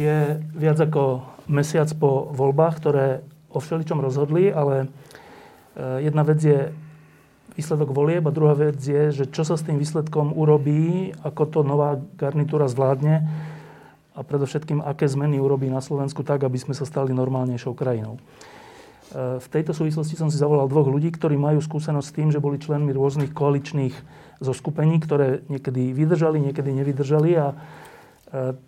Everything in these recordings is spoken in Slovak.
Je viac ako mesiac po voľbách, ktoré o všeličom rozhodli, ale e, jedna vec je výsledok volieb a druhá vec je, že čo sa s tým výsledkom urobí, ako to nová garnitúra zvládne a predovšetkým, aké zmeny urobí na Slovensku tak, aby sme sa stali normálnejšou krajinou. E, v tejto súvislosti som si zavolal dvoch ľudí, ktorí majú skúsenosť s tým, že boli členmi rôznych koaličných zoskupení, ktoré niekedy vydržali, niekedy nevydržali a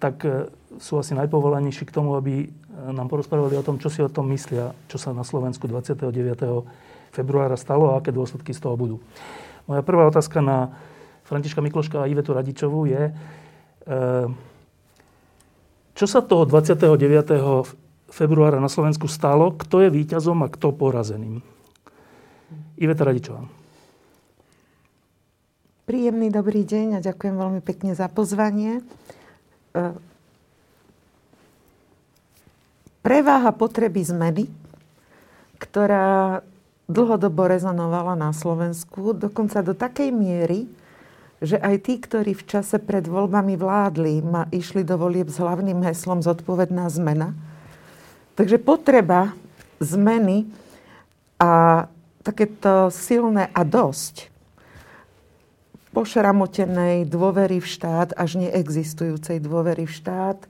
tak e, sú asi najpovolanejší k tomu, aby e, nám porozprávali o tom, čo si o tom myslia, čo sa na Slovensku 29. februára stalo a aké dôsledky z toho budú. Moja prvá otázka na Františka Mikloška a Ivetu Radičovú je, čo sa toho 29. februára na Slovensku stalo, kto je víťazom a kto porazeným? Iveta Radičová. Príjemný dobrý deň a ďakujem veľmi pekne za pozvanie. E, preváha potreby zmeny, ktorá dlhodobo rezonovala na Slovensku, dokonca do takej miery, že aj tí, ktorí v čase pred voľbami vládli, ma išli do volieb s hlavným heslom zodpovedná zmena. Takže potreba zmeny a takéto silné a dosť pošramotenej dôvery v štát až neexistujúcej dôvery v štát,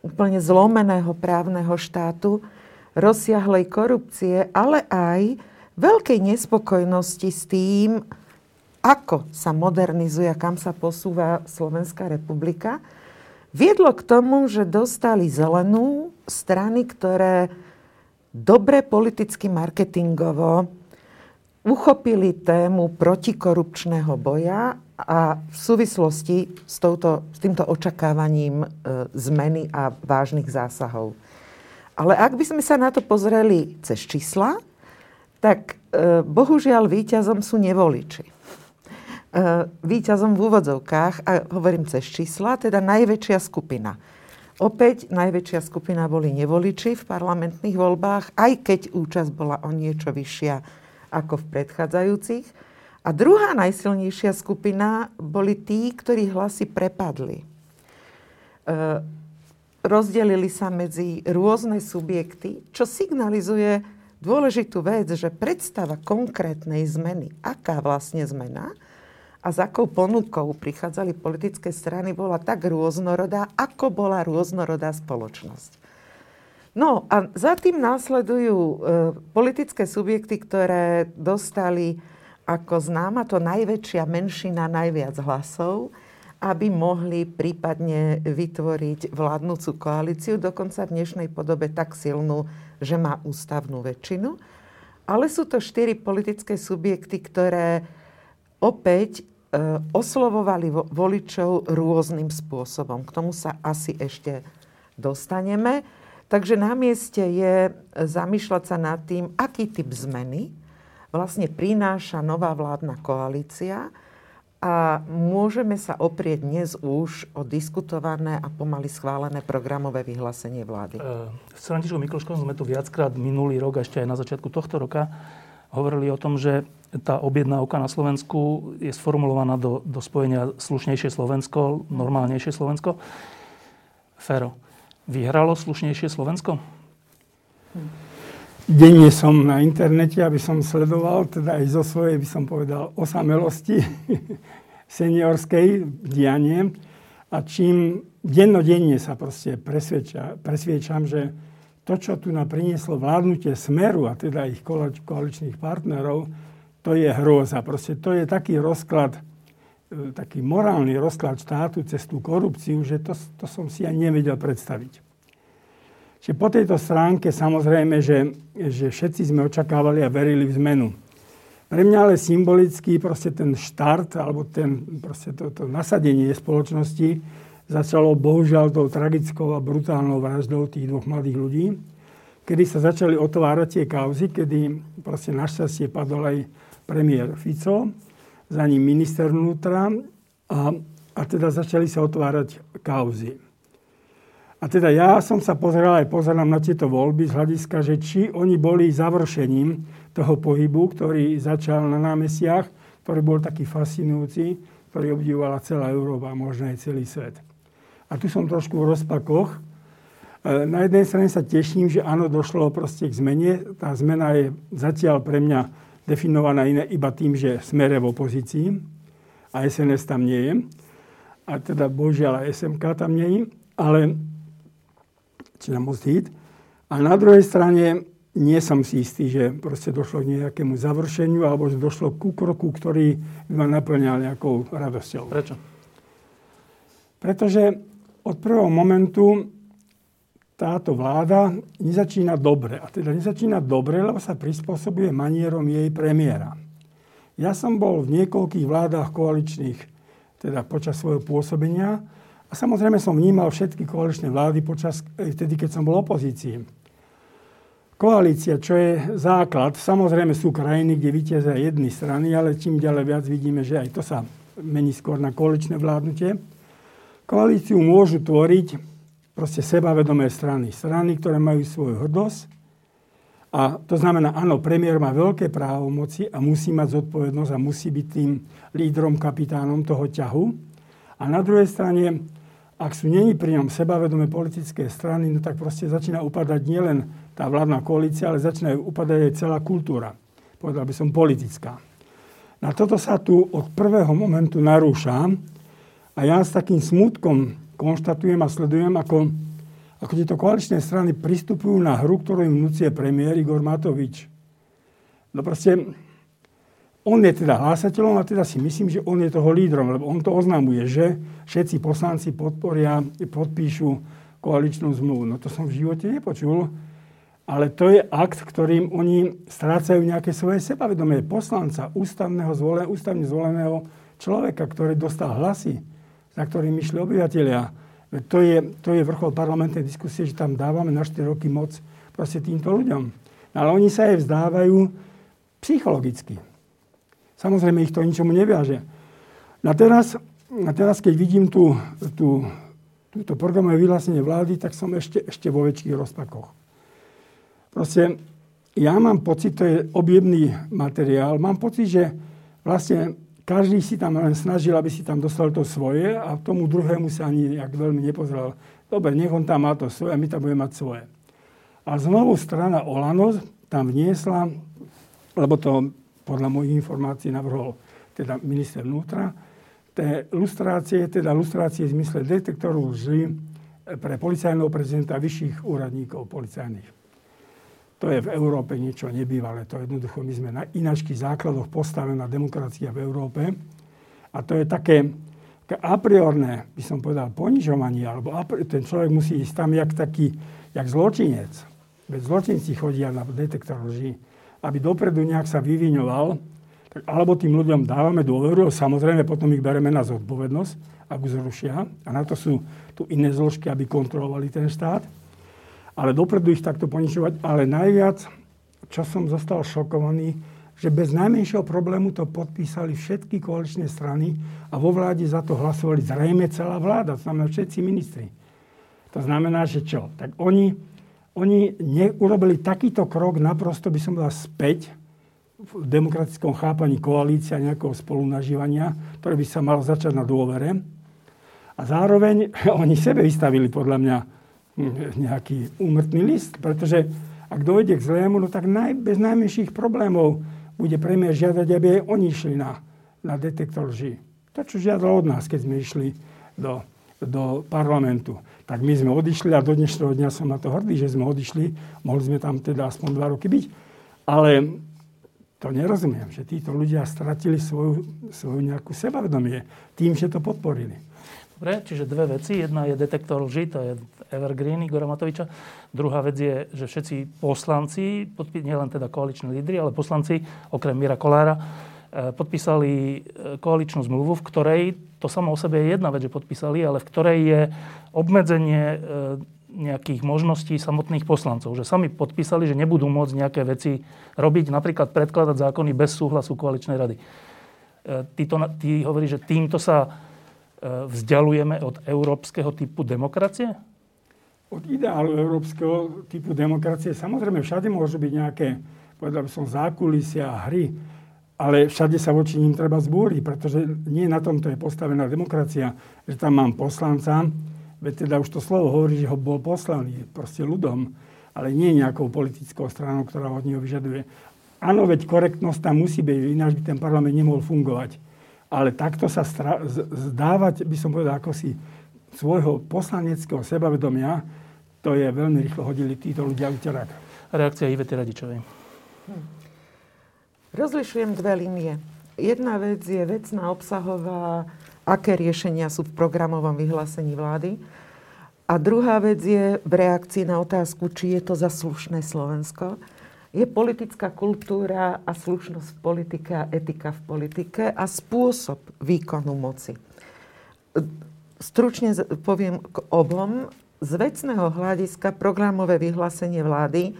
úplne zlomeného právneho štátu, rozsiahlej korupcie, ale aj veľkej nespokojnosti s tým, ako sa modernizuje a kam sa posúva Slovenská republika, viedlo k tomu, že dostali zelenú strany, ktoré dobre politicky marketingovo uchopili tému protikorupčného boja a v súvislosti s, touto, s týmto očakávaním e, zmeny a vážnych zásahov. Ale ak by sme sa na to pozreli cez čísla, tak e, bohužiaľ výťazom sú nevoliči. E, výťazom v úvodzovkách, a hovorím cez čísla, teda najväčšia skupina. Opäť najväčšia skupina boli nevoliči v parlamentných voľbách, aj keď účasť bola o niečo vyššia ako v predchádzajúcich. A druhá najsilnejšia skupina boli tí, ktorí hlasy prepadli. E, rozdelili sa medzi rôzne subjekty, čo signalizuje dôležitú vec, že predstava konkrétnej zmeny, aká vlastne zmena a s akou ponukou prichádzali politické strany, bola tak rôznorodá, ako bola rôznorodá spoločnosť. No a za tým následujú e, politické subjekty, ktoré dostali ako známa to najväčšia menšina najviac hlasov, aby mohli prípadne vytvoriť vládnúcu koalíciu, dokonca v dnešnej podobe tak silnú, že má ústavnú väčšinu. Ale sú to štyri politické subjekty, ktoré opäť e, oslovovali voličov rôznym spôsobom. K tomu sa asi ešte dostaneme. Takže na mieste je zamýšľať sa nad tým, aký typ zmeny vlastne prináša nová vládna koalícia a môžeme sa oprieť dnes už o diskutované a pomaly schválené programové vyhlásenie vlády. E, s Františkom Mikloškom sme tu viackrát minulý rok, ešte aj na začiatku tohto roka, hovorili o tom, že tá objednávka na Slovensku je sformulovaná do, do spojenia slušnejšie Slovensko, normálnejšie Slovensko. Fero, vyhralo slušnejšie Slovensko? Hm. Denne som na internete, aby som sledoval, teda aj zo svojej, by som povedal, osamelosti seniorskej dianie. A čím dennodenne sa proste presvedča, presviečam, že to, čo tu na prinieslo vládnutie Smeru a teda ich koaličných partnerov, to je hrôza. Proste to je taký rozklad, e, taký morálny rozklad štátu cez tú korupciu, že to, to som si aj nevedel predstaviť. Čiže po tejto stránke samozrejme, že, že všetci sme očakávali a verili v zmenu. Pre mňa ale symbolicky proste ten štart alebo ten, proste to, to nasadenie spoločnosti začalo bohužiaľ tou tragickou a brutálnou vraždou tých dvoch mladých ľudí, kedy sa začali otvárať tie kauzy, kedy proste našťastie padol aj premiér Fico, za ním minister vnútra a, a teda začali sa otvárať kauzy. A teda ja som sa pozeral aj pozerám na tieto voľby z hľadiska, že či oni boli završením toho pohybu, ktorý začal na námestiach, ktorý bol taký fascinujúci, ktorý obdivovala celá Európa, možno aj celý svet. A tu som trošku v rozpakoch. E, na jednej strane sa teším, že áno, došlo proste k zmene. Tá zmena je zatiaľ pre mňa definovaná iba tým, že smere v opozícii a SNS tam nie je. A teda božiaľ SMK tam nie je. Ale či Hit. A na druhej strane nie som si istý, že proste došlo k nejakému završeniu alebo že došlo ku kroku, ktorý by ma naplňal nejakou radosťou. Prečo? Pretože od prvého momentu táto vláda nezačína dobre. A teda nezačína dobre, lebo sa prispôsobuje manierom jej premiéra. Ja som bol v niekoľkých vládach koaličných, teda počas svojho pôsobenia, a samozrejme som vnímal všetky koaličné vlády počas, eh, vtedy, keď som bol opozícii. Koalícia, čo je základ, samozrejme sú krajiny, kde vytiazia jedny strany, ale čím ďalej viac vidíme, že aj to sa mení skôr na koaličné vládnutie. Koalíciu môžu tvoriť proste sebavedomé strany. Strany, ktoré majú svoju hrdosť. A to znamená, áno, premiér má veľké právomoci a musí mať zodpovednosť a musí byť tým lídrom, kapitánom toho ťahu. A na druhej strane ak sú není pri ňom sebavedomé politické strany, no tak proste začína upadať nielen tá vládna koalícia, ale začína upadať aj celá kultúra. Povedal by som politická. Na toto sa tu od prvého momentu narúša a ja s takým smutkom konštatujem a sledujem, ako, ako tieto koaličné strany pristupujú na hru, ktorú im vnúcie premiér Igor Matovič. No proste on je teda hlásateľom a teda si myslím, že on je toho lídrom, lebo on to oznamuje, že všetci poslanci podporia, podpíšu koaličnú zmluvu. No to som v živote nepočul, ale to je akt, ktorým oni strácajú nejaké svoje sebavedomie. Poslanca, ústavného zvolen, ústavne zvoleného človeka, ktorý dostal hlasy, za ktorým myšli obyvateľia. To je, to je vrchol parlamentnej diskusie, že tam dávame na 4 roky moc proste týmto ľuďom. No, ale oni sa aj vzdávajú psychologicky. Samozrejme ich to ničomu neviaže. A teraz, a teraz keď vidím tú, tú, túto programové vyhlásenie vlády, tak som ešte, ešte vo väčších rozpakoch. Proste ja mám pocit, to je objemný materiál, mám pocit, že vlastne každý si tam len snažil, aby si tam dostal to svoje a tomu druhému sa ani nejak veľmi nepozrel. Dobre, nech on tam má to svoje a my tam budeme mať svoje. A znovu strana Olano tam vniesla, lebo to podľa mojich informácií navrhol teda minister vnútra, tie lustrácie, teda lustrácie v zmysle detektoru lži pre policajného prezidenta vyšších úradníkov policajných. To je v Európe niečo nebývalé. To jednoducho my sme na inačkých základoch postavená demokracia v Európe. A to je také, a priorné, by som povedal, ponižovanie, alebo ten človek musí ísť tam jak taký, jak zločinec. Veď zločinci chodia na detektor lži aby dopredu nejak sa vyvinoval, tak alebo tým ľuďom dávame dôveru, samozrejme potom ich bereme na zodpovednosť, ak zrušia. A na to sú tu iné zložky, aby kontrolovali ten štát. Ale dopredu ich takto poničovať. Ale najviac, čo som zostal šokovaný, že bez najmenšieho problému to podpísali všetky koaličné strany a vo vláde za to hlasovali zrejme celá vláda, to znamená všetci ministri. To znamená, že čo? Tak oni oni urobili takýto krok naprosto, by som povedal, späť v demokratickom chápaní koalícia nejakého spolunažívania, ktoré by sa malo začať na dôvere. A zároveň oni sebe vystavili podľa mňa nejaký úmrtný list, pretože ak dojde k zlému, no tak naj, bez najmenších problémov bude premiér žiadať, aby aj oni išli na, na detektor lži. To, čo žiadal od nás, keď sme išli do, do parlamentu tak my sme odišli a do dnešného dňa som na to hrdý, že sme odišli. Mohli sme tam teda aspoň dva roky byť. Ale to nerozumiem, že títo ľudia stratili svoju, svoju nejakú sebavedomie tým, že to podporili. Dobre, čiže dve veci. Jedna je detektor lži, to je Evergreen Igora Matoviča. Druhá vec je, že všetci poslanci, nielen teda koaliční lídry, ale poslanci, okrem Mira Kolára, eh, podpísali eh, koaličnú zmluvu, v ktorej to samo o sebe je jedna vec, že podpísali, ale v ktorej je obmedzenie e, nejakých možností samotných poslancov. Že sami podpísali, že nebudú môcť nejaké veci robiť, napríklad predkladať zákony bez súhlasu koaličnej rady. Ty, to, ty hovoríš, že týmto sa vzdialujeme od európskeho typu demokracie? Od ideálu európskeho typu demokracie samozrejme všade môžu byť nejaké, povedal by som, zákulisia hry, ale všade sa voči ním treba zbúriť, pretože nie na tomto je postavená demokracia, že tam mám poslanca, veď teda už to slovo hovorí, že ho bol poslaný, proste ľudom, ale nie nejakou politickou stranou, ktorá od neho vyžaduje. Áno, veď korektnosť tam musí byť, ináč by ten parlament nemohol fungovať. Ale takto sa stra- zdávať, by som povedal, ako si svojho poslaneckého sebavedomia, to je veľmi rýchlo hodili títo ľudia uterák. Reakcia Ivety Radičovej. Hm. Rozlišujem dve linie. Jedna vec je vecná, obsahová, aké riešenia sú v programovom vyhlásení vlády. A druhá vec je v reakcii na otázku, či je to za slušné Slovensko. Je politická kultúra a slušnosť v politike a etika v politike a spôsob výkonu moci. Stručne poviem k obom. Z vecného hľadiska programové vyhlásenie vlády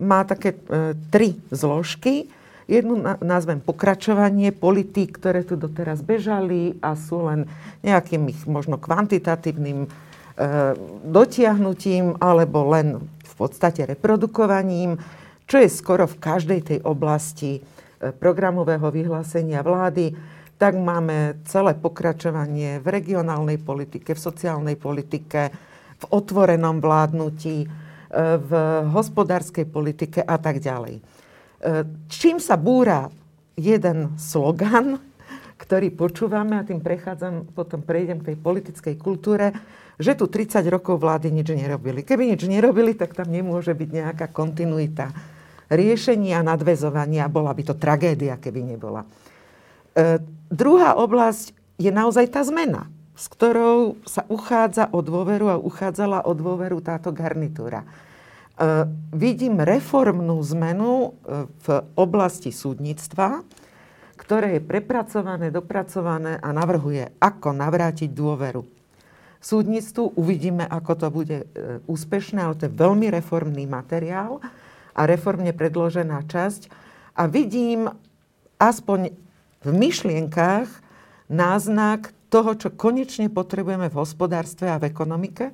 má také e, tri zložky Jednu nazvem pokračovanie politík, ktoré tu doteraz bežali a sú len nejakým ich možno kvantitatívnym e, dotiahnutím alebo len v podstate reprodukovaním, čo je skoro v každej tej oblasti e, programového vyhlásenia vlády, tak máme celé pokračovanie v regionálnej politike, v sociálnej politike, v otvorenom vládnutí, e, v hospodárskej politike a tak ďalej. E, čím sa búra jeden slogan, ktorý počúvame a tým prechádzam, potom prejdem k tej politickej kultúre, že tu 30 rokov vlády nič nerobili. Keby nič nerobili, tak tam nemôže byť nejaká kontinuita riešenia, nadvezovania. Bola by to tragédia, keby nebola. E, druhá oblasť je naozaj tá zmena, s ktorou sa uchádza o dôveru a uchádzala o dôveru táto garnitúra. E, vidím reformnú zmenu e, v oblasti súdnictva, ktoré je prepracované, dopracované a navrhuje, ako navrátiť dôveru. Súdnictvu uvidíme, ako to bude e, úspešné, ale to je veľmi reformný materiál a reformne predložená časť. A vidím aspoň v myšlienkách náznak toho, čo konečne potrebujeme v hospodárstve a v ekonomike.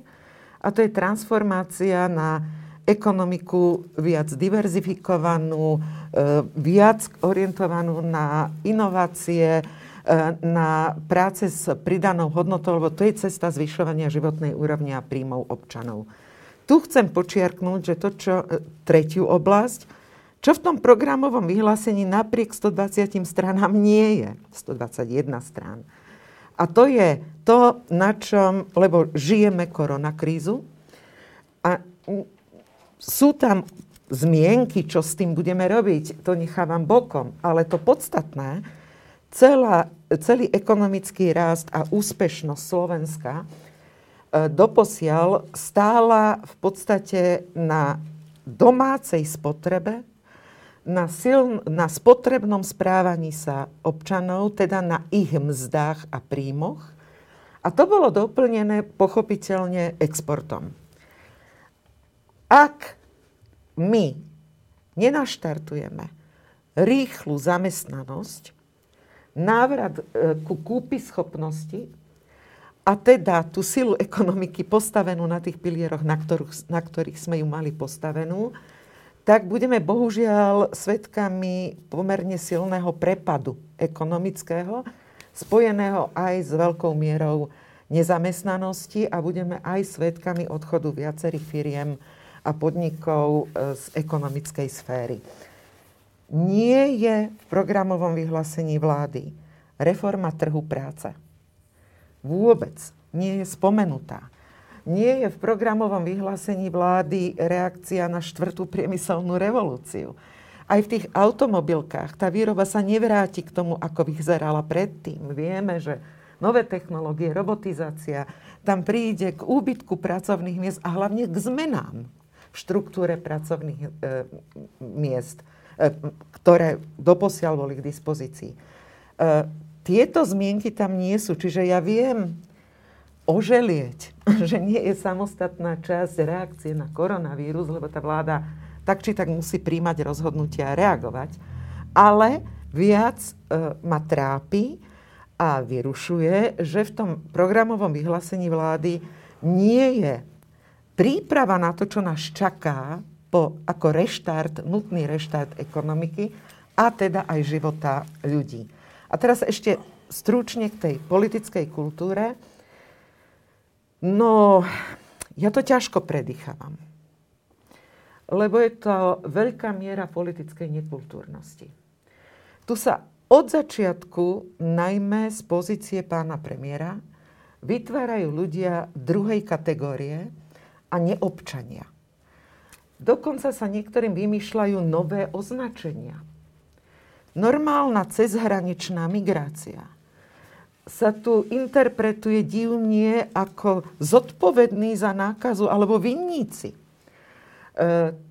A to je transformácia na ekonomiku viac diverzifikovanú, e, viac orientovanú na inovácie, e, na práce s pridanou hodnotou, lebo to je cesta zvyšovania životnej úrovne a príjmov občanov. Tu chcem počiarknúť, že to, čo e, tretiu oblasť, čo v tom programovom vyhlásení napriek 120 stranám nie je, 121 strán. A to je to, na čom, lebo žijeme koronakrízu a sú tam zmienky, čo s tým budeme robiť, to nechávam bokom. Ale to podstatné, celá, celý ekonomický rast a úspešnosť Slovenska e, doposiaľ stála v podstate na domácej spotrebe, na, siln, na spotrebnom správaní sa občanov, teda na ich mzdách a príjmoch. A to bolo doplnené pochopiteľne exportom. Ak my nenaštartujeme rýchlu zamestnanosť, návrat e, ku kúpy schopnosti a teda tú silu ekonomiky postavenú na tých pilieroch, na ktorých, na ktorých sme ju mali postavenú, tak budeme bohužiaľ svetkami pomerne silného prepadu ekonomického, spojeného aj s veľkou mierou nezamestnanosti a budeme aj svetkami odchodu viacerých firiem a podnikov e, z ekonomickej sféry. Nie je v programovom vyhlásení vlády reforma trhu práce. Vôbec nie je spomenutá. Nie je v programovom vyhlásení vlády reakcia na štvrtú priemyselnú revolúciu. Aj v tých automobilkách tá výroba sa nevráti k tomu, ako vyzerala predtým. Vieme, že nové technológie, robotizácia, tam príde k úbytku pracovných miest a hlavne k zmenám v štruktúre pracovných e, miest, e, ktoré doposiaľ boli k dispozícii. E, tieto zmienky tam nie sú. Čiže ja viem oželieť, že nie je samostatná časť reakcie na koronavírus, lebo tá vláda tak či tak musí príjmať rozhodnutia a reagovať. Ale viac e, ma trápi a vyrušuje, že v tom programovom vyhlásení vlády nie je príprava na to, čo nás čaká po, ako reštart, nutný reštart ekonomiky a teda aj života ľudí. A teraz ešte stručne k tej politickej kultúre. No, ja to ťažko predýchavam. Lebo je to veľká miera politickej nekultúrnosti. Tu sa od začiatku, najmä z pozície pána premiéra, vytvárajú ľudia druhej kategórie a neobčania. Dokonca sa niektorým vymýšľajú nové označenia – normálna cezhraničná migrácia sa tu interpretuje divne ako zodpovedný za nákazu alebo vinníci. E,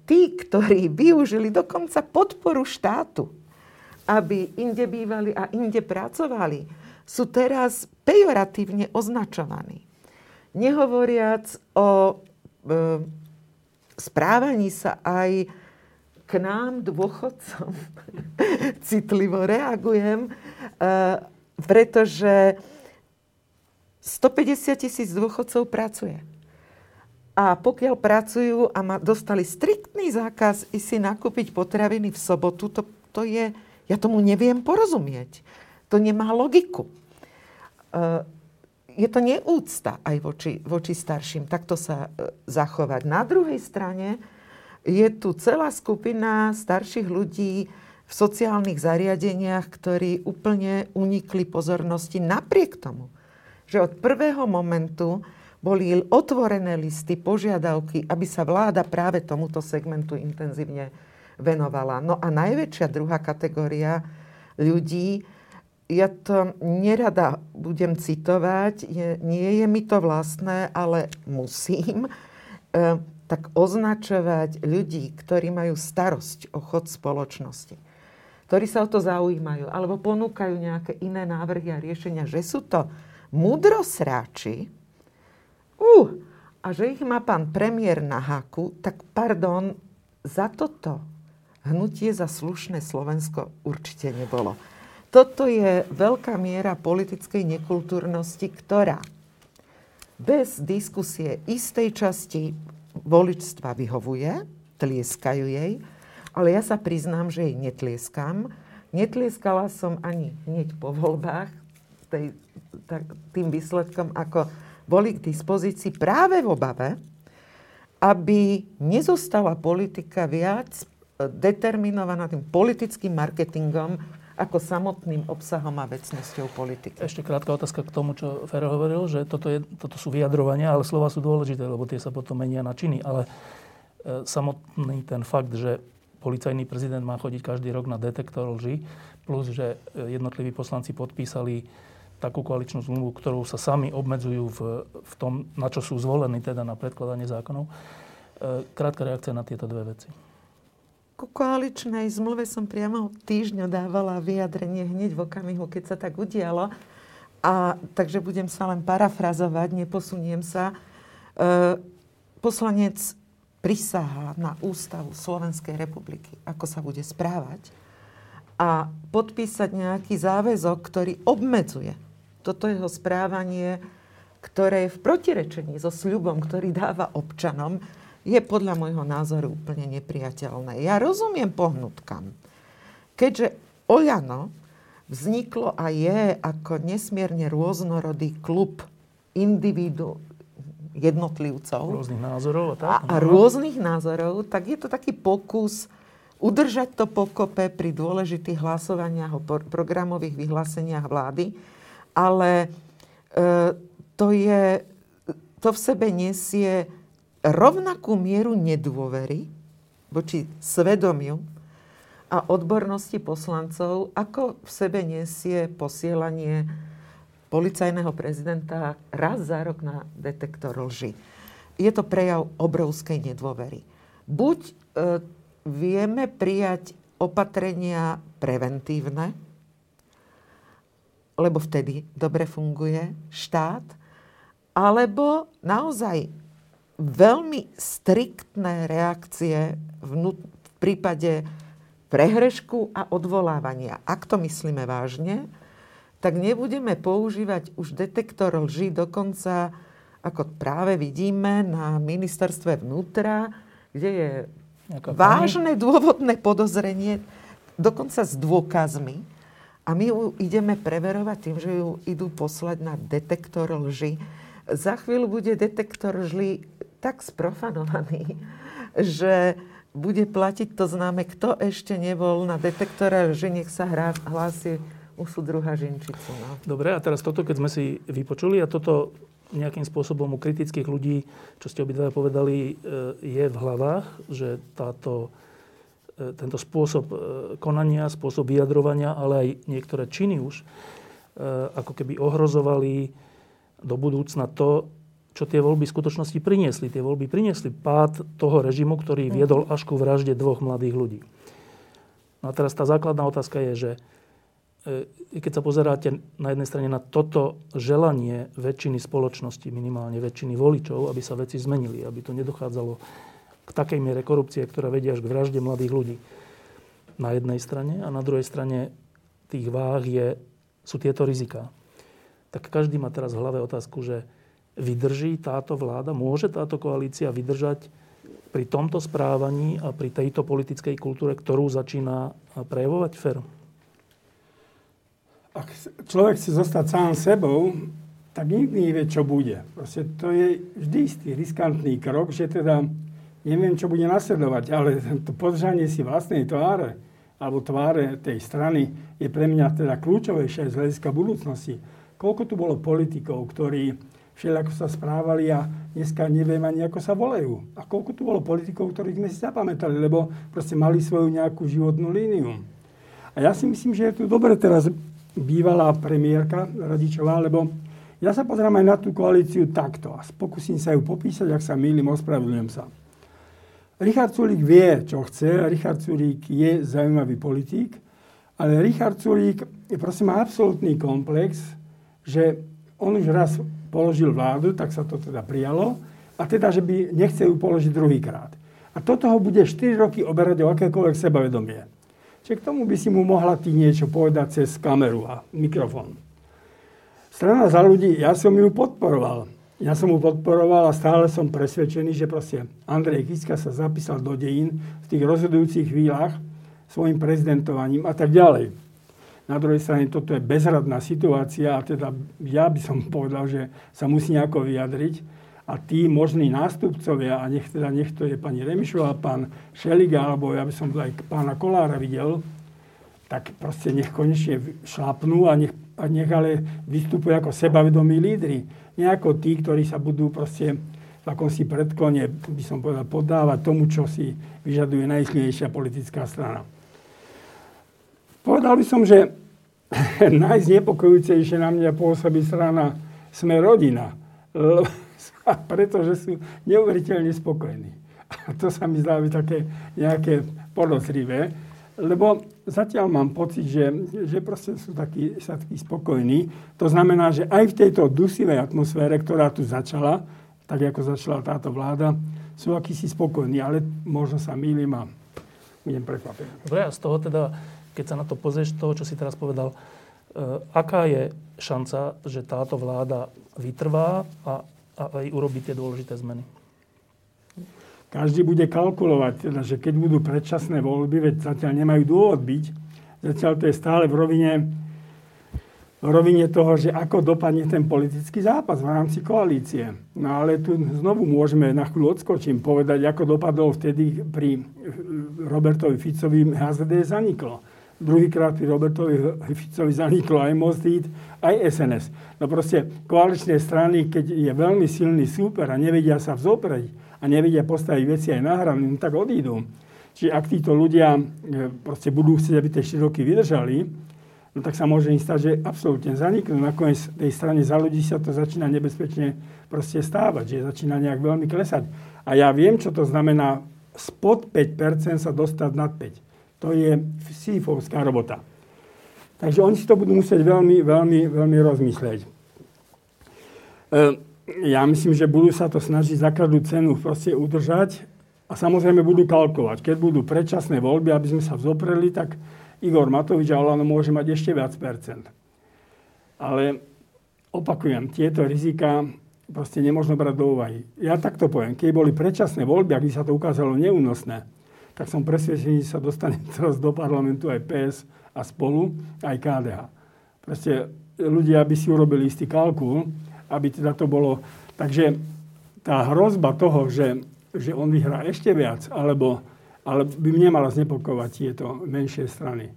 tí, ktorí využili dokonca podporu štátu, aby inde bývali a inde pracovali, sú teraz pejoratívne označovaní. Nehovoriac o správaní sa aj k nám, dôchodcom, citlivo reagujem, eh, pretože 150 tisíc dôchodcov pracuje. A pokiaľ pracujú a ma, dostali striktný zákaz i si nakúpiť potraviny v sobotu, to, to je, ja tomu neviem porozumieť. To nemá logiku. Eh, je to neúcta aj voči, voči starším, takto sa eh, zachovať. Na druhej strane, je tu celá skupina starších ľudí v sociálnych zariadeniach, ktorí úplne unikli pozornosti napriek tomu, že od prvého momentu boli otvorené listy, požiadavky, aby sa vláda práve tomuto segmentu intenzívne venovala. No a najväčšia druhá kategória ľudí, ja to nerada budem citovať, je, nie je mi to vlastné, ale musím. E, tak označovať ľudí, ktorí majú starosť o chod spoločnosti, ktorí sa o to zaujímajú, alebo ponúkajú nejaké iné návrhy a riešenia, že sú to mudrosráči, uh, a že ich má pán premiér na haku, tak pardon, za toto hnutie za slušné Slovensko určite nebolo. Toto je veľká miera politickej nekultúrnosti, ktorá bez diskusie istej časti voličstva vyhovuje, tlieskajú jej, ale ja sa priznám, že jej netlieskam. Netlieskala som ani hneď po voľbách tej, tak, tým výsledkom, ako boli k dispozícii práve v obave, aby nezostala politika viac determinovaná tým politickým marketingom ako samotným obsahom a vecnosťou politiky. Ešte krátka otázka k tomu, čo Fero hovoril, že toto, je, toto sú vyjadrovania, ale slova sú dôležité, lebo tie sa potom menia na činy. Ale e, samotný ten fakt, že policajný prezident má chodiť každý rok na detektor lži, plus, že e, jednotliví poslanci podpísali takú koaličnú zmluvu, ktorú sa sami obmedzujú v, v tom, na čo sú zvolení, teda na predkladanie zákonov. E, krátka reakcia na tieto dve veci ku koaličnej zmluve som priamo týždňo dávala vyjadrenie hneď v okamihu, keď sa tak udialo. A takže budem sa len parafrazovať, neposuniem sa. E, poslanec prisahá na ústavu Slovenskej republiky, ako sa bude správať a podpísať nejaký záväzok, ktorý obmedzuje toto jeho správanie, ktoré je v protirečení so sľubom, ktorý dáva občanom, je podľa môjho názoru úplne nepriateľné. Ja rozumiem pohnutkám. Keďže Oľano vzniklo a je ako nesmierne rôznorodý klub individu jednotlivcov. Rôznych názorov a tak. A, a rôznych názorov, tak je to taký pokus udržať to pokope pri dôležitých hlasovaniach o programových vyhláseniach vlády, ale e, to, je, to v sebe nesie rovnakú mieru nedôvery voči svedomiu a odbornosti poslancov, ako v sebe nesie posielanie policajného prezidenta raz za rok na detektor lži. Je to prejav obrovskej nedôvery. Buď e, vieme prijať opatrenia preventívne, lebo vtedy dobre funguje štát, alebo naozaj veľmi striktné reakcie v prípade prehrešku a odvolávania. Ak to myslíme vážne, tak nebudeme používať už detektor lži, dokonca, ako práve vidíme na ministerstve vnútra, kde je Nejaká vážne dôvodné podozrenie, dokonca s dôkazmi. A my ju ideme preverovať tým, že ju idú poslať na detektor lži. Za chvíľu bude detektor lži tak sprofanovaný, že bude platiť to známe, kto ešte nebol na detektore lži, nech sa hrá, hlási u súdruha Žinčicu. No. Dobre, a teraz toto, keď sme si vypočuli a toto nejakým spôsobom u kritických ľudí, čo ste obidva povedali, e, je v hlavách, že táto, e, tento spôsob e, konania, spôsob vyjadrovania, ale aj niektoré činy už, ako keby ohrozovali do budúcna to, čo tie voľby v skutočnosti priniesli. Tie voľby priniesli pád toho režimu, ktorý mhm. viedol až ku vražde dvoch mladých ľudí. No a teraz tá základná otázka je, že keď sa pozeráte na jednej strane na toto želanie väčšiny spoločnosti, minimálne väčšiny voličov, aby sa veci zmenili, aby to nedochádzalo k takej miere korupcie, ktorá vedie až k vražde mladých ľudí na jednej strane a na druhej strane tých váh je, sú tieto rizika. Tak každý má teraz v hlave otázku, že vydrží táto vláda, môže táto koalícia vydržať pri tomto správaní a pri tejto politickej kultúre, ktorú začína prejavovať fér? ak človek chce zostať sám sebou, tak nikdy nevie, čo bude. Proste to je vždy istý riskantný krok, že teda neviem, čo bude nasledovať, ale to podržanie si vlastnej tváre alebo tváre tej strany je pre mňa teda kľúčovejšie z hľadiska budúcnosti. Koľko tu bolo politikov, ktorí všelijako sa správali a dneska neviem ani, ako sa volajú. A koľko tu bolo politikov, ktorých sme si zapamätali, lebo proste mali svoju nejakú životnú líniu. A ja si myslím, že je tu dobre teraz bývalá premiérka Radičová, lebo ja sa pozerám aj na tú koalíciu takto a pokúsim sa ju popísať, ak sa mýlim, ospravedlňujem sa. Richard Sulík vie, čo chce, Richard Sulík je zaujímavý politík, ale Richard Sulík prosím má absolútny komplex, že on už raz položil vládu, tak sa to teda prijalo, a teda, že by nechce ju položiť druhýkrát. A toto ho bude 4 roky oberať o akékoľvek sebavedomie. Čiže k tomu by si mu mohla ty niečo povedať cez kameru a mikrofón. Strana za ľudí, ja som ju podporoval. Ja som mu podporoval a stále som presvedčený, že proste Andrej Kiska sa zapísal do dejín v tých rozhodujúcich chvíľach svojim prezidentovaním a tak ďalej. Na druhej strane toto je bezradná situácia a teda ja by som povedal, že sa musí nejako vyjadriť a tí možní nástupcovia, a nech, teda, nech to je pani Remišová, pán Šeliga, alebo ja by som aj pána Kolára videl, tak proste nech konečne šlapnú a nech, a nech ale vystupujú ako sebavedomí lídry. Nejako tí, ktorí sa budú proste v akomsi predklone, by som povedal, podávať tomu, čo si vyžaduje najsilnejšia politická strana. Povedal by som, že najznepokojúcejšie na mňa pôsobí strana Sme rodina pretože sú neuveriteľne spokojní. A to sa mi zdá byť také nejaké podozrivé, lebo zatiaľ mám pocit, že, že proste sú takí, sa takí spokojní. To znamená, že aj v tejto dusivej atmosfére, ktorá tu začala, tak ako začala táto vláda, sú akýsi spokojní, ale možno sa mýlim a budem prekvapený. Dobre, a z toho teda, keď sa na to pozrieš, toho, čo si teraz povedal, e, aká je šanca, že táto vláda vytrvá a a aj urobiť tie dôležité zmeny. Každý bude kalkulovať, teda, že keď budú predčasné voľby, veď zatiaľ nemajú dôvod byť, zatiaľ to je stále v rovine, v rovine toho, že ako dopadne ten politický zápas v rámci koalície. No ale tu znovu môžeme na chvíľu odskočím povedať, ako dopadol vtedy pri Robertovi Ficovi HZD zaniklo druhýkrát pri Robertovi Ficovi zaniklo aj Mostit, aj SNS. No proste koaličné strany, keď je veľmi silný súper a nevedia sa vzoprieť a nevedia postaviť veci aj na hranu, no tak odídu. Čiže ak títo ľudia e, proste budú chcieť, aby tie 4 roky vydržali, no tak sa môže im stať, že absolútne zaniknú. Nakoniec tej strane za ľudí sa to začína nebezpečne proste stávať, že začína nejak veľmi klesať. A ja viem, čo to znamená spod 5% sa dostať nad 5%. To je sífovská robota. Takže oni si to budú musieť veľmi, veľmi, veľmi rozmyslieť. E, ja myslím, že budú sa to snažiť za každú cenu proste udržať a samozrejme budú kalkovať. Keď budú predčasné voľby, aby sme sa vzopreli, tak Igor Matovič a Olano môže mať ešte viac percent. Ale opakujem, tieto rizika proste nemôžno brať do úvahy. Ja takto poviem, keď boli predčasné voľby, ak by sa to ukázalo neúnosné, tak som presvedčený, že sa dostane teraz do parlamentu aj PS a spolu, aj KDH. Proste ľudia by si urobili istý kalkul, aby teda to bolo... Takže tá hrozba toho, že že on vyhrá ešte viac, alebo, ale by nemala znepokovať tieto menšie strany.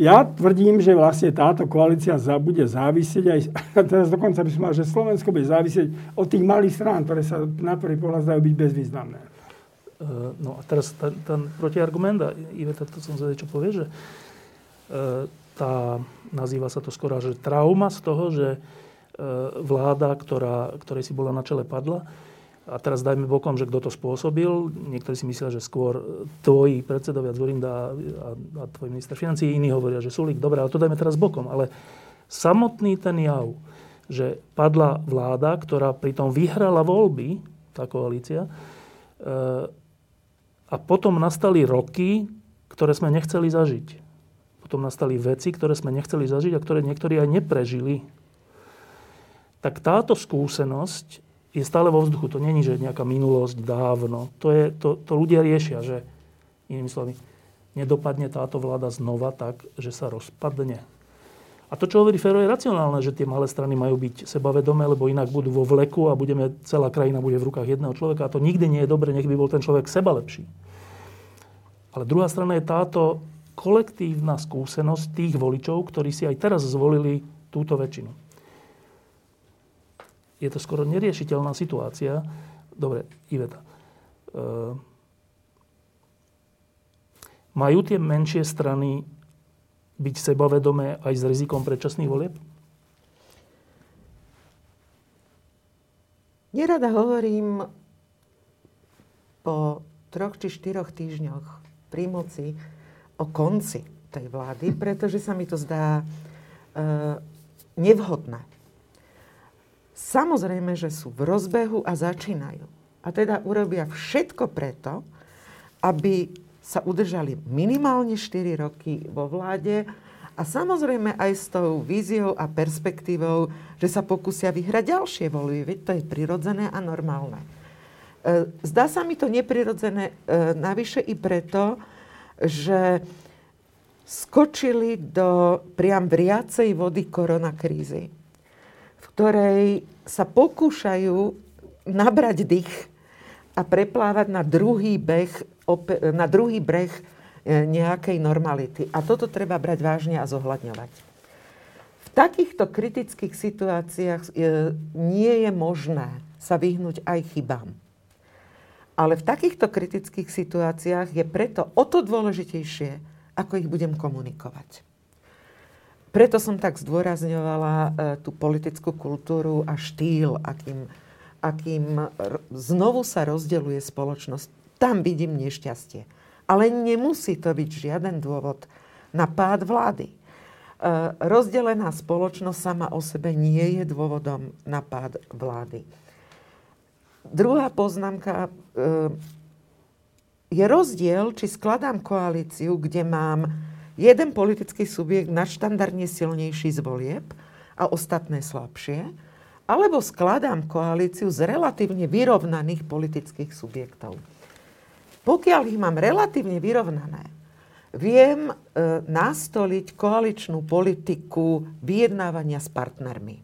Ja tvrdím, že vlastne táto koalícia bude závisieť aj, teraz dokonca by som mal, že Slovensko bude závisieť od tých malých strán, ktoré sa na prvý pohľad zdajú byť bezvýznamné. Uh, no a teraz ten, ten protiargument, a Iveta to som zvedel, čo povie, že uh, tá, nazýva sa to skoro, že trauma z toho, že uh, vláda, ktorá, ktorej si bola na čele padla, a teraz dajme bokom, že kto to spôsobil. Niektorí si myslia, že skôr tvoji predsedovia Zurinda a, a tvoj minister financí, iní hovoria, že Sulík, dobre, ale to dajme teraz bokom. Ale samotný ten jav, že padla vláda, ktorá pritom vyhrala voľby, tá koalícia, e, a potom nastali roky, ktoré sme nechceli zažiť. Potom nastali veci, ktoré sme nechceli zažiť a ktoré niektorí aj neprežili. Tak táto skúsenosť je stále vo vzduchu. To není, že nejaká minulosť dávno. To, je, to, to ľudia riešia, že inými slovami, nedopadne táto vláda znova tak, že sa rozpadne. A to, čo hovorí Fero, je racionálne, že tie malé strany majú byť sebavedomé, lebo inak budú vo vleku a budeme, celá krajina bude v rukách jedného človeka. A to nikdy nie je dobre, nech by bol ten človek seba lepší. Ale druhá strana je táto kolektívna skúsenosť tých voličov, ktorí si aj teraz zvolili túto väčšinu je to skoro neriešiteľná situácia. Dobre, Iveta. E, majú tie menšie strany byť sebavedomé aj s rizikom predčasných volieb? Nerada hovorím po troch či štyroch týždňoch pri moci o konci tej vlády, pretože sa mi to zdá e, nevhodné. Samozrejme, že sú v rozbehu a začínajú. A teda urobia všetko preto, aby sa udržali minimálne 4 roky vo vláde a samozrejme aj s tou víziou a perspektívou, že sa pokusia vyhrať ďalšie voľby. Veď to je prirodzené a normálne. E, zdá sa mi to neprirodzené e, navyše i preto, že skočili do priam vriacej vody koronakrízy ktorej sa pokúšajú nabrať dých a preplávať na druhý, beh, na druhý breh e, nejakej normality. A toto treba brať vážne a zohľadňovať. V takýchto kritických situáciách e, nie je možné sa vyhnúť aj chybám. Ale v takýchto kritických situáciách je preto o to dôležitejšie, ako ich budem komunikovať. Preto som tak zdôrazňovala e, tú politickú kultúru a štýl, akým, akým znovu sa rozdeluje spoločnosť. Tam vidím nešťastie. Ale nemusí to byť žiaden dôvod na pád vlády. E, rozdelená spoločnosť sama o sebe nie je dôvodom na pád vlády. Druhá poznámka. E, je rozdiel, či skladám koalíciu, kde mám jeden politický subjekt nadštandardne silnejší z volieb a ostatné slabšie, alebo skladám koalíciu z relatívne vyrovnaných politických subjektov. Pokiaľ ich mám relatívne vyrovnané, viem e, nastoliť koaličnú politiku vyjednávania s partnermi.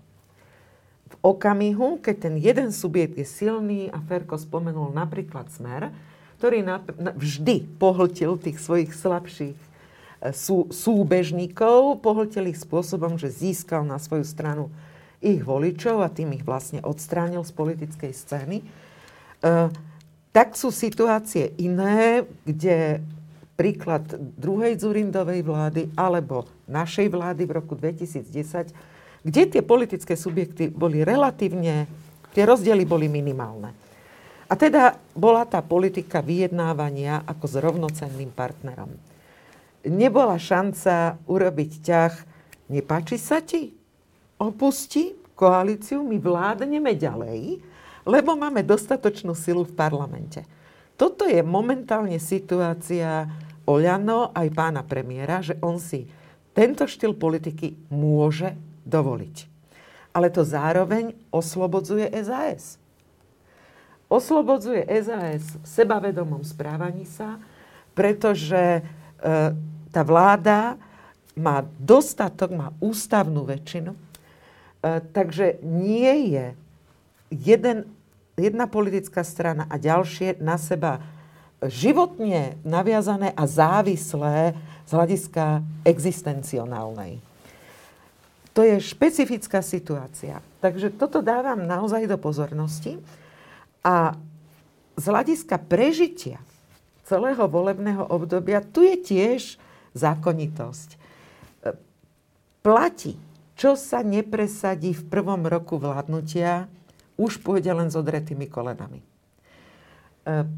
V okamihu, keď ten jeden subjekt je silný, a Ferko spomenul napríklad Smer, ktorý na, na, vždy pohltil tých svojich slabších sú, súbežníkov, pohltil ich spôsobom, že získal na svoju stranu ich voličov a tým ich vlastne odstránil z politickej scény. E, tak sú situácie iné, kde príklad druhej Zurindovej vlády alebo našej vlády v roku 2010, kde tie politické subjekty boli relatívne, tie rozdiely boli minimálne. A teda bola tá politika vyjednávania ako s rovnocenným partnerom nebola šanca urobiť ťah nepáči sa ti? Opusti koalíciu, my vládneme ďalej, lebo máme dostatočnú silu v parlamente. Toto je momentálne situácia Oľano aj pána premiéra, že on si tento štýl politiky môže dovoliť. Ale to zároveň oslobodzuje SAS. Oslobodzuje SAS v sebavedomom správaní sa, pretože e, tá vláda má dostatok, má ústavnú väčšinu, e, takže nie je jeden, jedna politická strana a ďalšie na seba životne naviazané a závislé z hľadiska existencionálnej. To je špecifická situácia. Takže toto dávam naozaj do pozornosti. A z hľadiska prežitia celého volebného obdobia tu je tiež zákonitosť. Platí, čo sa nepresadí v prvom roku vládnutia, už pôjde len s odretými kolenami. E,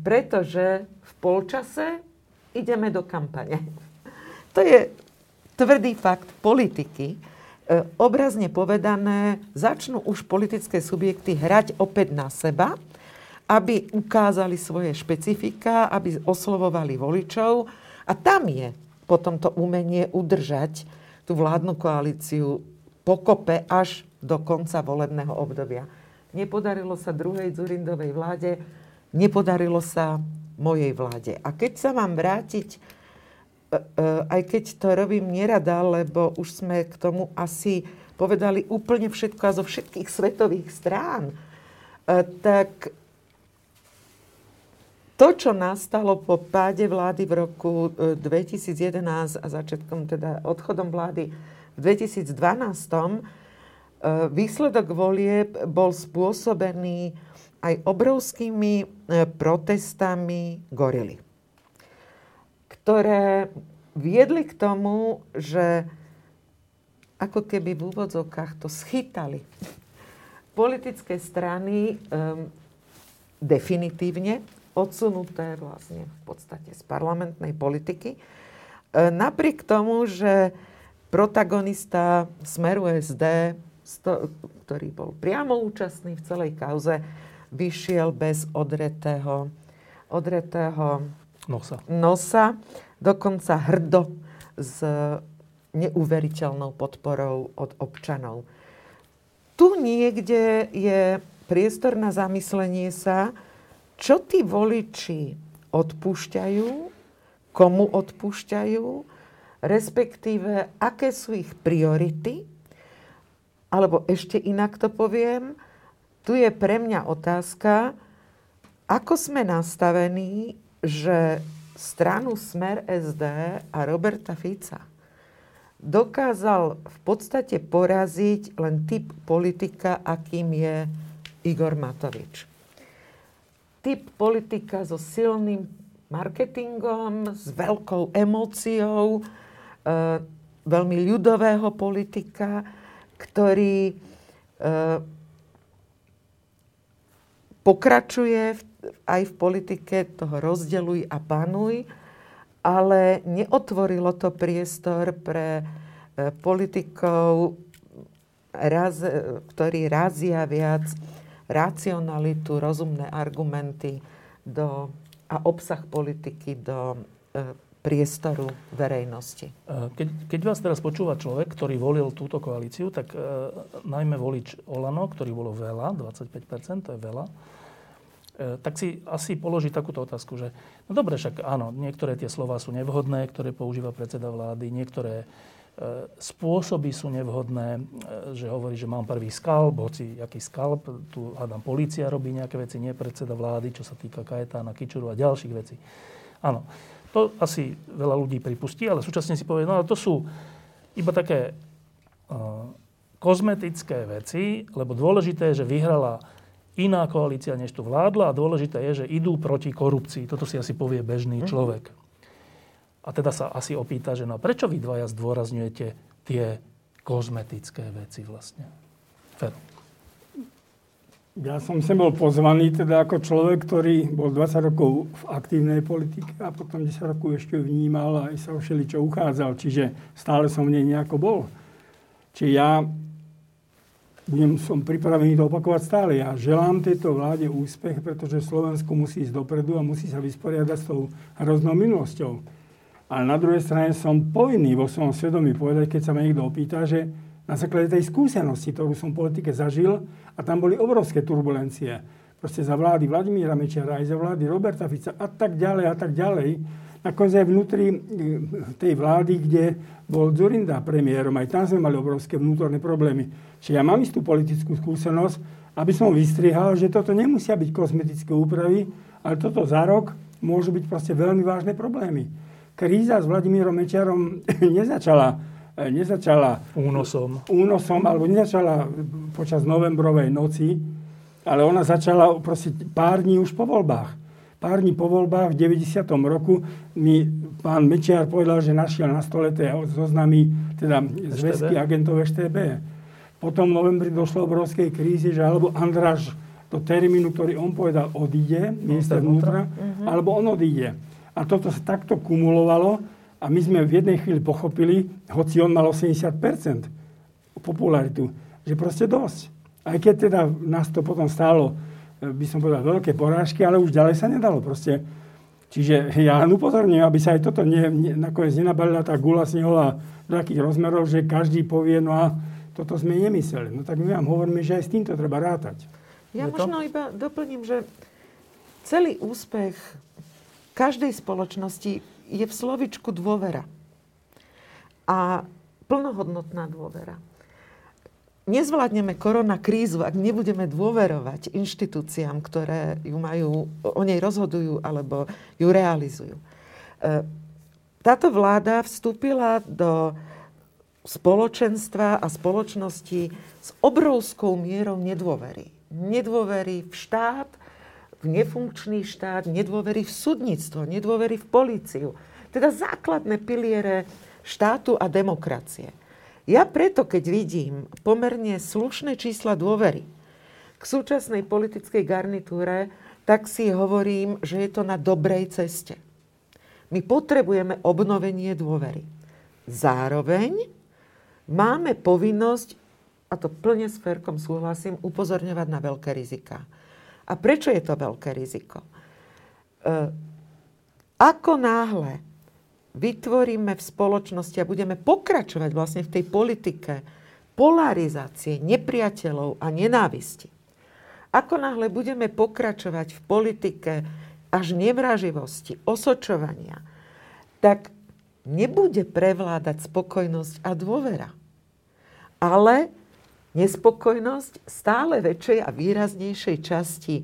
pretože v polčase ideme do kampane. To je tvrdý fakt politiky. E, obrazne povedané, začnú už politické subjekty hrať opäť na seba, aby ukázali svoje špecifika, aby oslovovali voličov. A tam je potom to umenie udržať tú vládnu koalíciu pokope až do konca volebného obdobia. Nepodarilo sa druhej Zurindovej vláde, nepodarilo sa mojej vláde. A keď sa mám vrátiť E, e, aj keď to robím nerada, lebo už sme k tomu asi povedali úplne všetko a zo všetkých svetových strán, e, tak to, čo nastalo po páde vlády v roku 2011 a začiatkom teda odchodom vlády v 2012, výsledok volieb bol spôsobený aj obrovskými protestami gorily ktoré viedli k tomu, že ako keby v úvodzovkách to schytali politické strany um, definitívne odsunuté vlastne v podstate z parlamentnej politiky. E, napriek tomu, že protagonista Smeru SD, ktorý bol priamo účastný v celej kauze, vyšiel bez odretého, odretého nosa. nosa, dokonca hrdo s neuveriteľnou podporou od občanov. Tu niekde je priestor na zamyslenie sa, čo tí voliči odpúšťajú, komu odpúšťajú, respektíve aké sú ich priority, alebo ešte inak to poviem, tu je pre mňa otázka, ako sme nastavení že stranu Smer SD a Roberta Fica dokázal v podstate poraziť len typ politika, akým je Igor Matovič. Typ politika so silným marketingom, s veľkou emóciou, e, veľmi ľudového politika, ktorý e, pokračuje aj v politike toho rozdeluj a panuj, ale neotvorilo to priestor pre e, politikov, raz, e, ktorí razia viac racionalitu, rozumné argumenty do, a obsah politiky do priestoru verejnosti. Keď, keď vás teraz počúva človek, ktorý volil túto koalíciu, tak e, najmä volič Olano, ktorý bolo veľa, 25%, to je veľa, E, tak si asi položí takúto otázku, že no dobre, však áno, niektoré tie slova sú nevhodné, ktoré používa predseda vlády, niektoré e, spôsoby sú nevhodné, e, že hovorí, že mám prvý skalp, hoci aký skalp, tu hádam, policia robí nejaké veci, nie predseda vlády, čo sa týka Kajetána, Kičuru a ďalších vecí. Áno, to asi veľa ľudí pripustí, ale súčasne si povie, no ale to sú iba také uh, kozmetické veci, lebo dôležité je, že vyhrala iná koalícia, než tu vládla a dôležité je, že idú proti korupcii. Toto si asi povie bežný mm. človek. A teda sa asi opýta, že no prečo vy dvaja zdôrazňujete tie kozmetické veci vlastne? Fer. Ja som sem bol pozvaný teda ako človek, ktorý bol 20 rokov v aktívnej politike a potom 10 rokov ešte vnímal a aj sa o čo uchádzal. Čiže stále som v nej nejako bol. Čiže ja budem, som pripravený to opakovať stále. Ja želám tejto vláde úspech, pretože Slovensko musí ísť dopredu a musí sa vysporiadať s tou hroznou minulosťou. Ale na druhej strane som povinný vo svojom svedomí povedať, keď sa ma niekto opýta, že na základe tej skúsenosti, ktorú som v politike zažil, a tam boli obrovské turbulencie. Proste za vlády Vladimíra Mečiara, aj za vlády Roberta Fica a tak ďalej a tak ďalej. Nakoniec aj vnútri eh, tej vlády, kde bol Zurinda premiérom, aj tam sme mali obrovské vnútorné problémy. Čiže ja mám istú politickú skúsenosť, aby som vystrihal, že toto nemusia byť kozmetické úpravy, ale toto za rok môžu byť proste veľmi vážne problémy. Kríza s Vladimírom Mečiarom nezačala nezačala únosom. únosom, alebo nezačala počas novembrovej noci, ale ona začala proste pár dní už po voľbách. Pár dní po voľbách v 90. roku mi pán Mečiar povedal, že našiel na stole tie zoznamy, teda zväzky agentov ŠTB. Potom v novembri došlo obrovskej krízy, že alebo Andráš do termínu, ktorý on povedal, odíde, minister vnútra, uh-huh. alebo on odíde. A toto sa takto kumulovalo, a my sme v jednej chvíli pochopili, hoci on mal 80% popularitu, že proste dosť. Aj keď teda nás to potom stálo, e, by som povedal, veľké porážky, ale už ďalej sa nedalo proste. Čiže ja len upozorňujem, aby sa aj toto ne, ne, nakoniec nenabalila tá gula snehová do takých rozmerov, že každý povie, no a toto sme nemysleli. No tak my vám hovoríme, že aj s týmto treba rátať. Ja možno iba doplním, že celý úspech každej spoločnosti je v slovičku dôvera. A plnohodnotná dôvera. Nezvládneme korona krízu, ak nebudeme dôverovať inštitúciám, ktoré ju majú, o nej rozhodujú alebo ju realizujú. E, táto vláda vstúpila do spoločenstva a spoločnosti s obrovskou mierou nedôvery. Nedôvery v štát, v nefunkčný štát, nedôvery v súdnictvo, nedôvery v políciu. Teda základné piliere štátu a demokracie. Ja preto, keď vidím pomerne slušné čísla dôvery k súčasnej politickej garnitúre, tak si hovorím, že je to na dobrej ceste. My potrebujeme obnovenie dôvery. Zároveň máme povinnosť, a to plne s Ferkom súhlasím, upozorňovať na veľké riziká. A prečo je to veľké riziko? E, ako náhle vytvoríme v spoločnosti a budeme pokračovať vlastne v tej politike polarizácie nepriateľov a nenávisti, ako náhle budeme pokračovať v politike až nevraživosti, osočovania, tak nebude prevládať spokojnosť a dôvera. Ale nespokojnosť stále väčšej a výraznejšej časti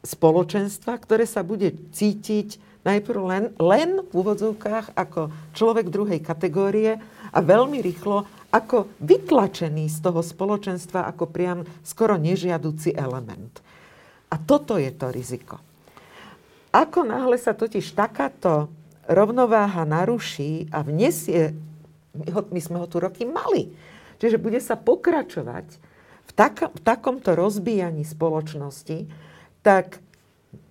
spoločenstva, ktoré sa bude cítiť najprv len, len v úvodzovkách ako človek druhej kategórie a veľmi rýchlo ako vytlačený z toho spoločenstva ako priam skoro nežiaduci element. A toto je to riziko. Ako náhle sa totiž takáto rovnováha naruší a vnesie, my sme ho tu roky mali, Čiže bude sa pokračovať v, tak, v takomto rozbíjaní spoločnosti, tak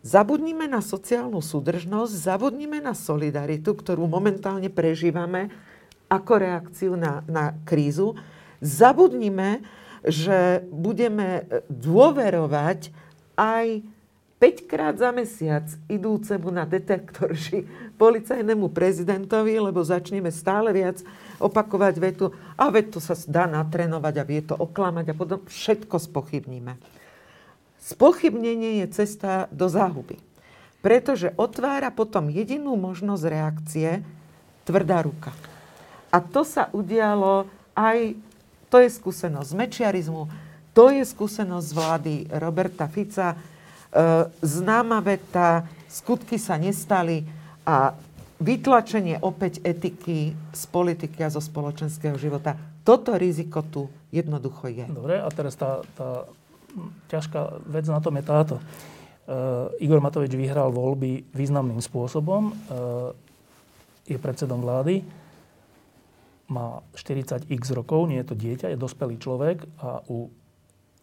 zabudnime na sociálnu súdržnosť, zabudnime na solidaritu, ktorú momentálne prežívame ako reakciu na, na krízu. Zabudnime, že budeme dôverovať aj 5 krát za mesiac idúcemu na detektor ži policajnému prezidentovi, lebo začneme stále viac opakovať vetu, a veď to sa dá natrénovať a vie to oklamať a potom všetko spochybníme. Spochybnenie je cesta do záhuby. Pretože otvára potom jedinú možnosť reakcie tvrdá ruka. A to sa udialo aj, to je skúsenosť z mečiarizmu, to je skúsenosť z vlády Roberta Fica, E, známa veta, skutky sa nestali a vytlačenie opäť etiky z politiky a zo spoločenského života. Toto riziko tu jednoducho je. Dobre, a teraz tá, tá ťažká vec na tom je táto. Uh, Igor Matovič vyhral voľby významným spôsobom. Uh, je predsedom vlády. Má 40x rokov, nie je to dieťa, je dospelý človek a u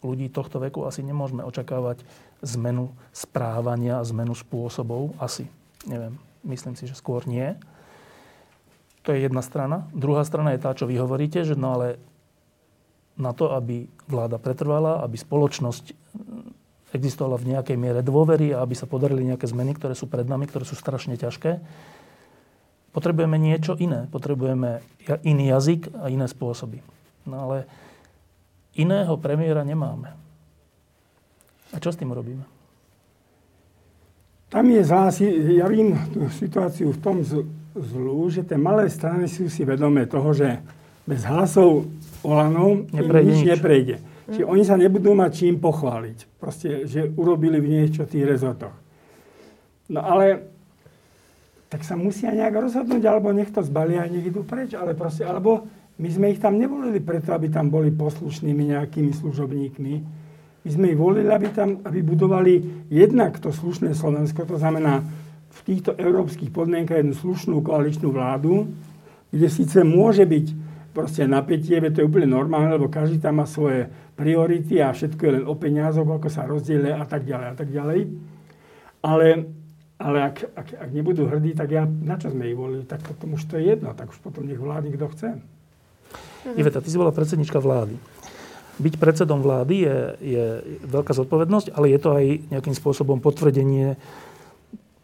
ľudí tohto veku asi nemôžeme očakávať zmenu správania zmenu spôsobov? Asi. Neviem. Myslím si, že skôr nie. To je jedna strana. Druhá strana je tá, čo vy hovoríte, že no ale na to, aby vláda pretrvala, aby spoločnosť existovala v nejakej miere dôvery a aby sa podarili nejaké zmeny, ktoré sú pred nami, ktoré sú strašne ťažké, potrebujeme niečo iné. Potrebujeme iný jazyk a iné spôsoby. No ale iného premiéra nemáme. A čo s tým robíme? Tam je zás, ja vidím tú situáciu v tom zlú, že tie malé strany sú si vedomé toho, že bez hlasov Olano neprejde nič, nič neprejde. Mm. Čiže oni sa nebudú mať čím pochváliť. Proste, že urobili v niečo v tých rezortoch. No ale tak sa musia nejak rozhodnúť, alebo nech to zbalia a nech idú preč. Ale proste, alebo my sme ich tam nevolili preto, aby tam boli poslušnými nejakými služobníkmi my sme ich volili, aby tam aby budovali jednak to slušné Slovensko, to znamená v týchto európskych podmienkach jednu slušnú koaličnú vládu, kde síce môže byť proste napätie, to je úplne normálne, lebo každý tam má svoje priority a všetko je len o peniazoch, ako sa rozdielia a tak ďalej a tak ďalej. Ale, ale ak, ak, ak nebudú hrdí, tak ja, na čo sme ich volili, tak potom už to je jedno, tak už potom nech vládni kto chce. Iveta, ty si bola predsednička vlády byť predsedom vlády je, je veľká zodpovednosť, ale je to aj nejakým spôsobom potvrdenie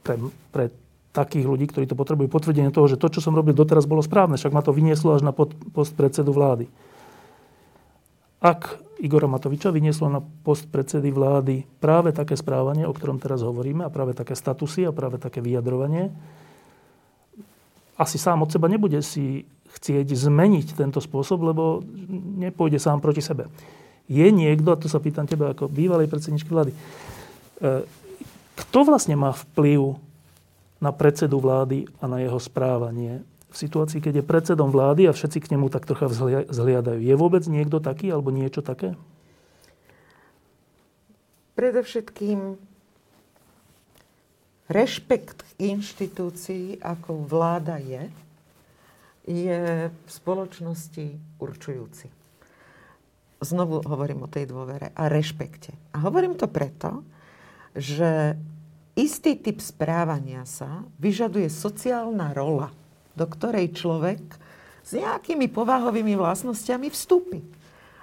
pre, pre takých ľudí, ktorí to potrebujú, potvrdenie toho, že to, čo som robil doteraz, bolo správne. Však ma to vynieslo až na post predsedu vlády. Ak Igora Matoviča vynieslo na post predsedy vlády práve také správanie, o ktorom teraz hovoríme, a práve také statusy a práve také vyjadrovanie, asi sám od seba nebude si chcieť zmeniť tento spôsob, lebo nepôjde sám proti sebe. Je niekto, a to sa pýtam teba ako bývalej predsedničky vlády, e, kto vlastne má vplyv na predsedu vlády a na jeho správanie v situácii, keď je predsedom vlády a všetci k nemu tak trocha vzhliadajú. Je vôbec niekto taký alebo niečo také? Predovšetkým rešpekt k ako vláda je, je v spoločnosti určujúci. Znovu hovorím o tej dôvere a rešpekte. A hovorím to preto, že istý typ správania sa vyžaduje sociálna rola, do ktorej človek s nejakými povahovými vlastnosťami vstúpi.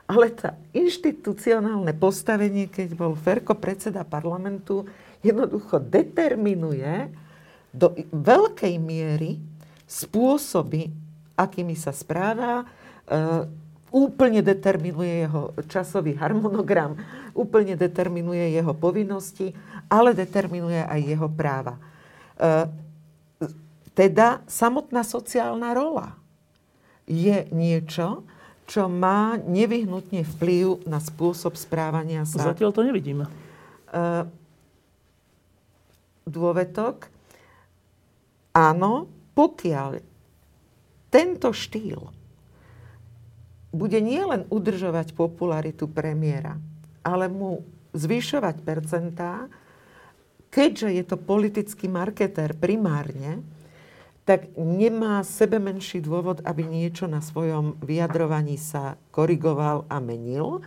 Ale tá inštitucionálne postavenie, keď bol Ferko predseda parlamentu, jednoducho determinuje do veľkej miery spôsoby, akými sa správa, e, úplne determinuje jeho časový harmonogram, úplne determinuje jeho povinnosti, ale determinuje aj jeho práva. E, teda samotná sociálna rola je niečo, čo má nevyhnutne vplyv na spôsob správania sa. Zatiaľ to nevidíme. Uh, dôvetok. Áno, pokiaľ tento štýl bude nielen udržovať popularitu premiéra, ale mu zvyšovať percentá, keďže je to politický marketér primárne, tak nemá sebe menší dôvod, aby niečo na svojom vyjadrovaní sa korigoval a menil,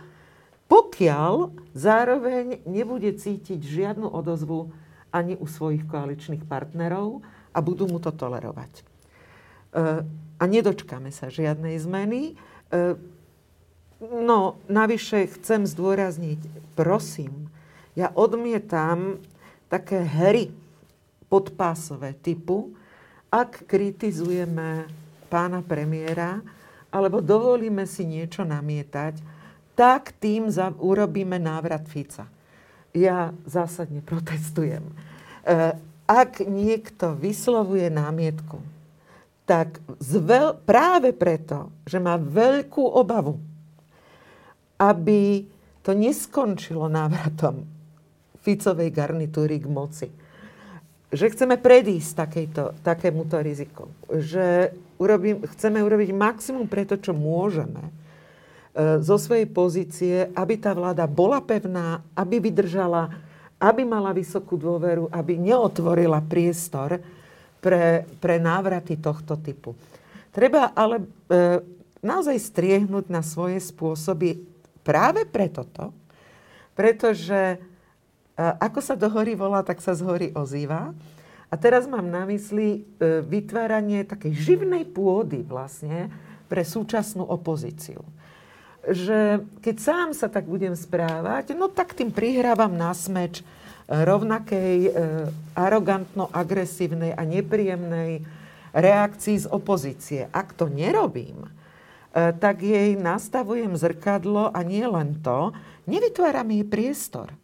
pokiaľ zároveň nebude cítiť žiadnu odozvu ani u svojich koaličných partnerov a budú mu to tolerovať. E, a nedočkáme sa žiadnej zmeny. E, no, navyše chcem zdôrazniť, prosím, ja odmietam také hry podpásové typu, ak kritizujeme pána premiéra, alebo dovolíme si niečo namietať, tak tým za, urobíme návrat Fica. Ja zásadne protestujem. E, ak niekto vyslovuje námietku, tak zvel, práve preto, že má veľkú obavu, aby to neskončilo návratom Ficovej garnitúry k moci. Že chceme predísť takejto, takémuto riziku. Že urobím, chceme urobiť maximum preto, čo môžeme e, zo svojej pozície, aby tá vláda bola pevná, aby vydržala, aby mala vysokú dôveru, aby neotvorila priestor pre, pre návraty tohto typu. Treba ale e, naozaj striehnúť na svoje spôsoby práve preto to, pretože e, ako sa do hory volá, tak sa z hory ozýva. A teraz mám na mysli e, vytváranie takej živnej pôdy vlastne pre súčasnú opozíciu. že keď sám sa tak budem správať, no tak tým prihrávam na smeč rovnakej e, arogantno-agresívnej a nepríjemnej reakcii z opozície. Ak to nerobím, e, tak jej nastavujem zrkadlo a nie len to, nevytváram jej priestor.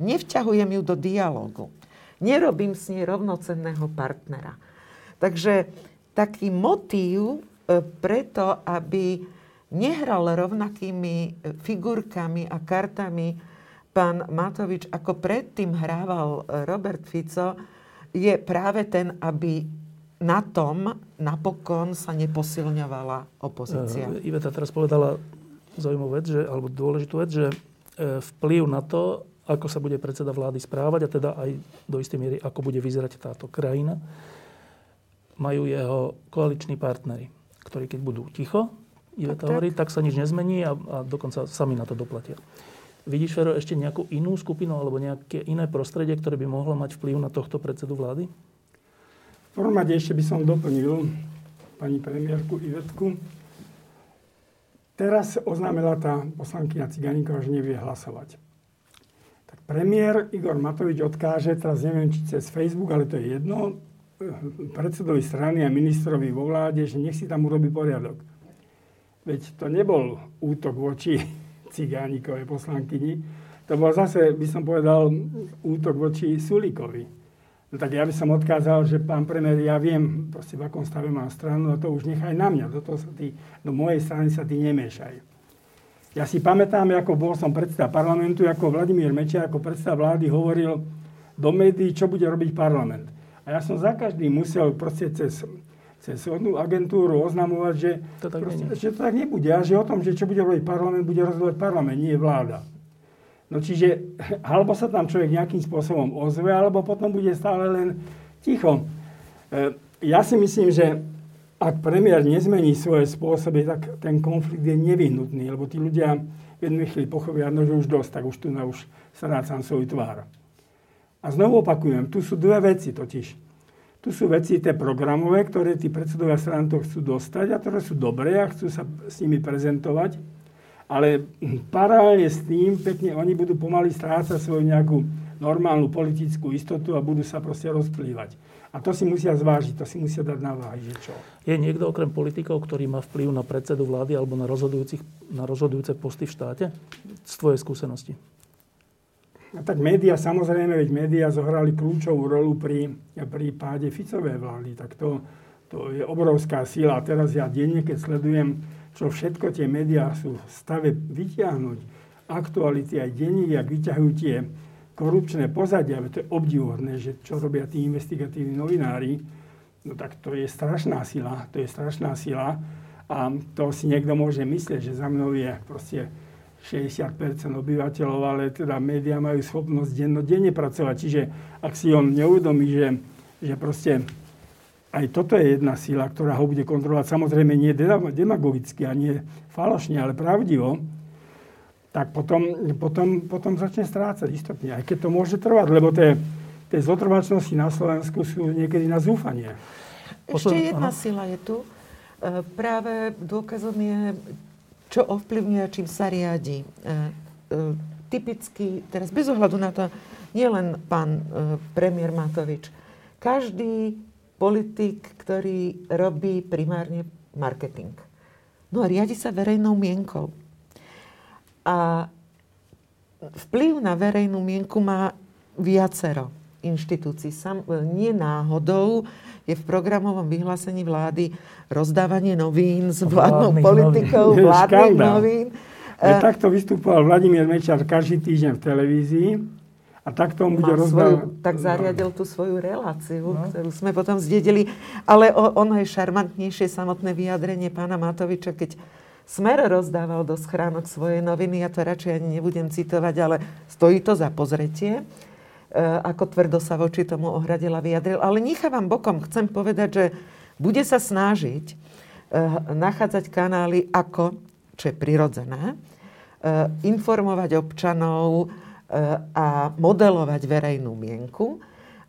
Nevťahujem ju do dialogu. Nerobím s nej rovnocenného partnera. Takže taký motív e, preto, aby nehral rovnakými figurkami a kartami pán Matovič, ako predtým hrával e, Robert Fico, je práve ten, aby na tom napokon sa neposilňovala opozícia. Uh, Iveta teraz povedala zaujímavú vec, že, alebo dôležitú vec, že e, vplyv na to, ako sa bude predseda vlády správať a teda aj do istej miery, ako bude vyzerať táto krajina, majú jeho koaliční partnery, ktorí keď budú ticho, Iveta tak, hovorí, tak. tak sa nič nezmení a, a dokonca sami na to doplatia. Vidíš, Fero, ešte nejakú inú skupinu alebo nejaké iné prostredie, ktoré by mohlo mať vplyv na tohto predsedu vlády? V prvom ešte by som doplnil pani premiérku Ivetku. Teraz oznámila tá poslankyňa Ciganíková, že nevie hlasovať. Tak premiér Igor Matovič odkáže, teraz neviem, či cez Facebook, ale to je jedno, predsedovi strany a ministrovi vo vláde, že nech si tam urobí poriadok. Veď to nebol útok voči Cigánikovej poslankyni, to bol zase, by som povedal, útok voči Sulíkovi. No tak ja by som odkázal, že pán premiér, ja viem, proste v akom stave mám stranu, a to už nechaj na mňa, do, toho sa ty, do mojej strany sa ty nemiešaj. Ja si pamätám, ako bol som predseda parlamentu, ako Vladimír Mečiar, ako predseda vlády hovoril do médií, čo bude robiť parlament. A ja som za každým musel proste cez cez jednu agentúru oznamovať, že to tak, proste, že to tak nebude a že o tom, že čo bude robiť parlament, bude rozhodovať parlament, nie vláda. No čiže, alebo sa tam človek nejakým spôsobom ozve, alebo potom bude stále len ticho. E, ja si myslím, že ak premiér nezmení svoje spôsoby, tak ten konflikt je nevyhnutný, lebo tí ľudia v jednej chvíli pochopia, no, že už dosť, tak už tu na už strácam svoj tvár. A znovu opakujem, tu sú dve veci totiž. Tu sú veci tie programové, ktoré tí predsedovia strán to chcú dostať a ktoré sú dobré a chcú sa s nimi prezentovať. Ale paralelne s tým pekne oni budú pomaly strácať svoju nejakú normálnu politickú istotu a budú sa proste rozplývať. A to si musia zvážiť, to si musia dať na váhy, že čo. Je niekto okrem politikov, ktorý má vplyv na predsedu vlády alebo na, na rozhodujúce posty v štáte? Z tvojej skúsenosti. A tak médiá, samozrejme, veď médiá zohrali kľúčovú rolu pri, pri páde Ficovej vlády. Tak to, to je obrovská sila. A teraz ja denne, keď sledujem, čo všetko tie médiá sú v stave vyťahnuť, aktuality aj denník, ak vyťahujú tie korupčné pozadia, to je obdivuhodné, že čo robia tí investigatívni novinári, no tak to je strašná sila, to je strašná sila a to si niekto môže myslieť, že za mnou je proste 60 obyvateľov, ale teda médiá majú schopnosť dennodenne pracovať. Čiže ak si on neudomí, že, že proste aj toto je jedna sila, ktorá ho bude kontrolovať, samozrejme nie demagogicky a nie falošne, ale pravdivo, tak potom, potom, potom začne strácať istotne. Aj keď to môže trvať, lebo tie, tie zotrvačnosti na Slovensku sú niekedy na zúfanie. Ešte jedna sila je tu. E, práve dôkazom je čo ovplyvňuje, čím sa riadi. E, e, typicky, teraz bez ohľadu na to, nie len pán e, premiér Matovič, každý politik, ktorý robí primárne marketing. No a riadi sa verejnou mienkou. A vplyv na verejnú mienku má viacero inštitúcií. Sam, nie náhodou je v programovom vyhlásení vlády rozdávanie novín s vládnou vládnych politikou, novín. vládnych novín. Ja, takto vystupoval Vladimír Mečar každý týždeň v televízii a takto on bude rozdávať. Tak zariadil tú svoju reláciu, no. ktorú sme potom zdedili. Ale ono je šarmantnejšie samotné vyjadrenie pána Matoviča, keď Smer rozdával do schránok svoje noviny, ja to radšej ani nebudem citovať, ale stojí to za pozretie. E, ako tvrdo sa voči tomu ohradila, vyjadril. Ale nechávam bokom, chcem povedať, že bude sa snažiť e, nachádzať kanály ako, čo je prirodzené, e, informovať občanov a modelovať verejnú mienku.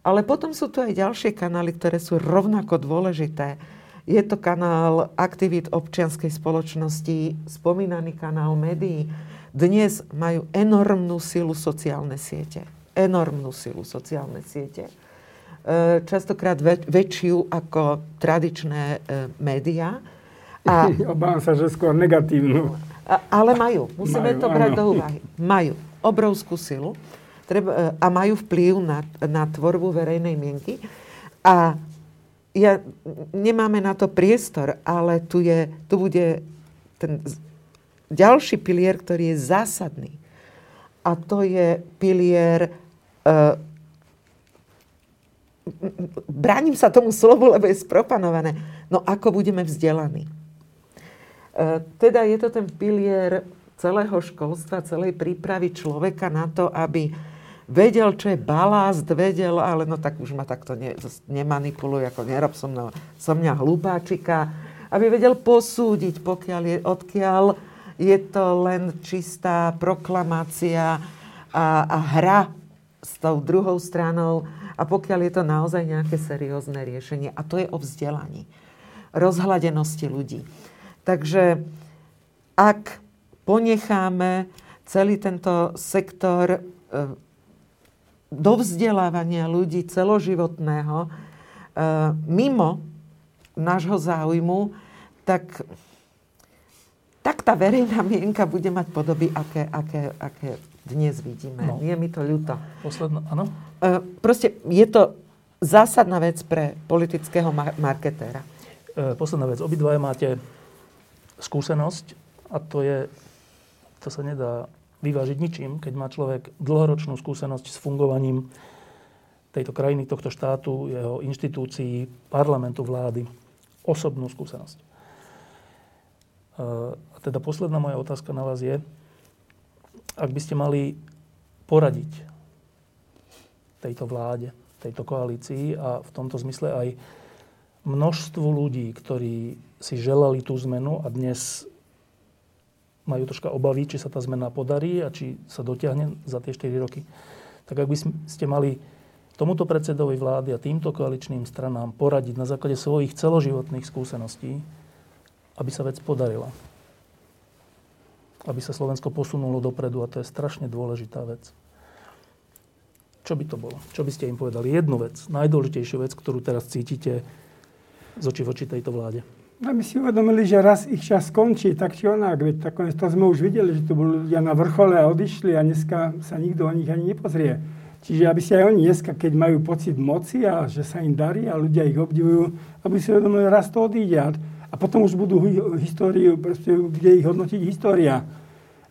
Ale potom sú tu aj ďalšie kanály, ktoré sú rovnako dôležité. Je to kanál aktivít občianskej spoločnosti, spomínaný kanál médií. Dnes majú enormnú silu sociálne siete. Enormnú silu sociálne siete. E, častokrát väč- väčšiu ako tradičné e, médiá. A, Obávam sa, že skôr negatívnu. Ale majú. Musíme majú, to brať áno. do úvahy. Majú obrovskú silu treba, a majú vplyv na, na tvorbu verejnej mienky. A ja, nemáme na to priestor, ale tu, je, tu bude ten ďalší pilier, ktorý je zásadný. A to je pilier bránim sa tomu slovu, lebo je spropanované. No ako budeme vzdelaní? E, teda je to ten pilier celého školstva, celej prípravy človeka na to, aby vedel, čo je balast, vedel, ale no tak už ma takto ne, nemanipuluj, ako nerob som, mňa, som mňa hlupáčika, aby vedel posúdiť, pokiaľ je, odkiaľ je to len čistá proklamácia a, a hra s tou druhou stranou, a pokiaľ je to naozaj nejaké seriózne riešenie. A to je o vzdelaní, rozhladenosti ľudí. Takže ak ponecháme celý tento sektor e, do vzdelávania ľudí celoživotného e, mimo nášho záujmu, tak, tak tá verejná mienka bude mať podoby, aké, aké, aké dnes vidíme. No. Je mi to ľúto. Posledná, áno? E, proste je to zásadná vec pre politického marketéra. E, posledná vec. Obidvaja máte skúsenosť a to je, to sa nedá vyvážiť ničím, keď má človek dlhoročnú skúsenosť s fungovaním tejto krajiny, tohto štátu, jeho inštitúcií, parlamentu, vlády. Osobnú skúsenosť. E, a teda posledná moja otázka na vás je, ak by ste mali poradiť tejto vláde, tejto koalícii a v tomto zmysle aj množstvu ľudí, ktorí si želali tú zmenu a dnes majú troška obavy, či sa tá zmena podarí a či sa dotiahne za tie 4 roky. Tak ak by ste mali tomuto predsedovi vlády a týmto koaličným stranám poradiť na základe svojich celoživotných skúseností, aby sa vec podarila. Aby sa Slovensko posunulo dopredu a to je strašne dôležitá vec. Čo by to bolo? Čo by ste im povedali? Jednu vec, najdôležitejšiu vec, ktorú teraz cítite z oči voči tejto vláde. No my si uvedomili, že raz ich čas skončí, tak či onak. Veď takové, to sme už videli, že tu boli ľudia na vrchole a odišli a dneska sa nikto o nich ani nepozrie. Čiže aby si aj oni dneska, keď majú pocit moci a že sa im darí a ľudia ich obdivujú, aby si uvedomili, raz to odíde. A potom už budú históriu, proste, kde ich hodnotiť história.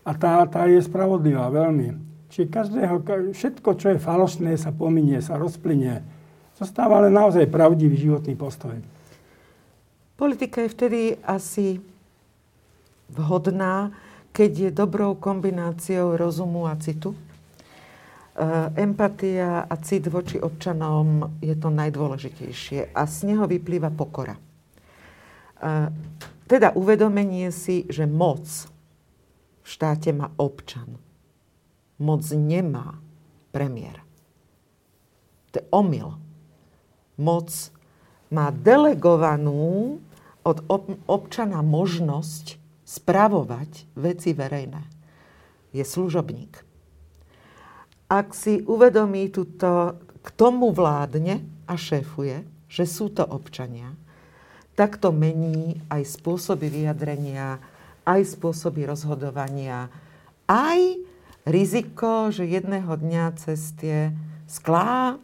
A tá, tá je spravodlivá veľmi. Čiže každého, všetko, čo je falošné, sa pominie, sa rozplynie. Zostáva ale naozaj pravdivý životný postoj. Politika je vtedy asi vhodná, keď je dobrou kombináciou rozumu a citu. E, empatia a cit voči občanom je to najdôležitejšie a z neho vyplýva pokora. Teda uvedomenie si, že moc v štáte má občan moc nemá premiér. To je omyl. Moc má delegovanú od občana možnosť spravovať veci verejné. Je služobník. Ak si uvedomí túto, k tomu vládne a šéfuje, že sú to občania, tak to mení aj spôsoby vyjadrenia, aj spôsoby rozhodovania, aj riziko, že jedného dňa cez tie sklá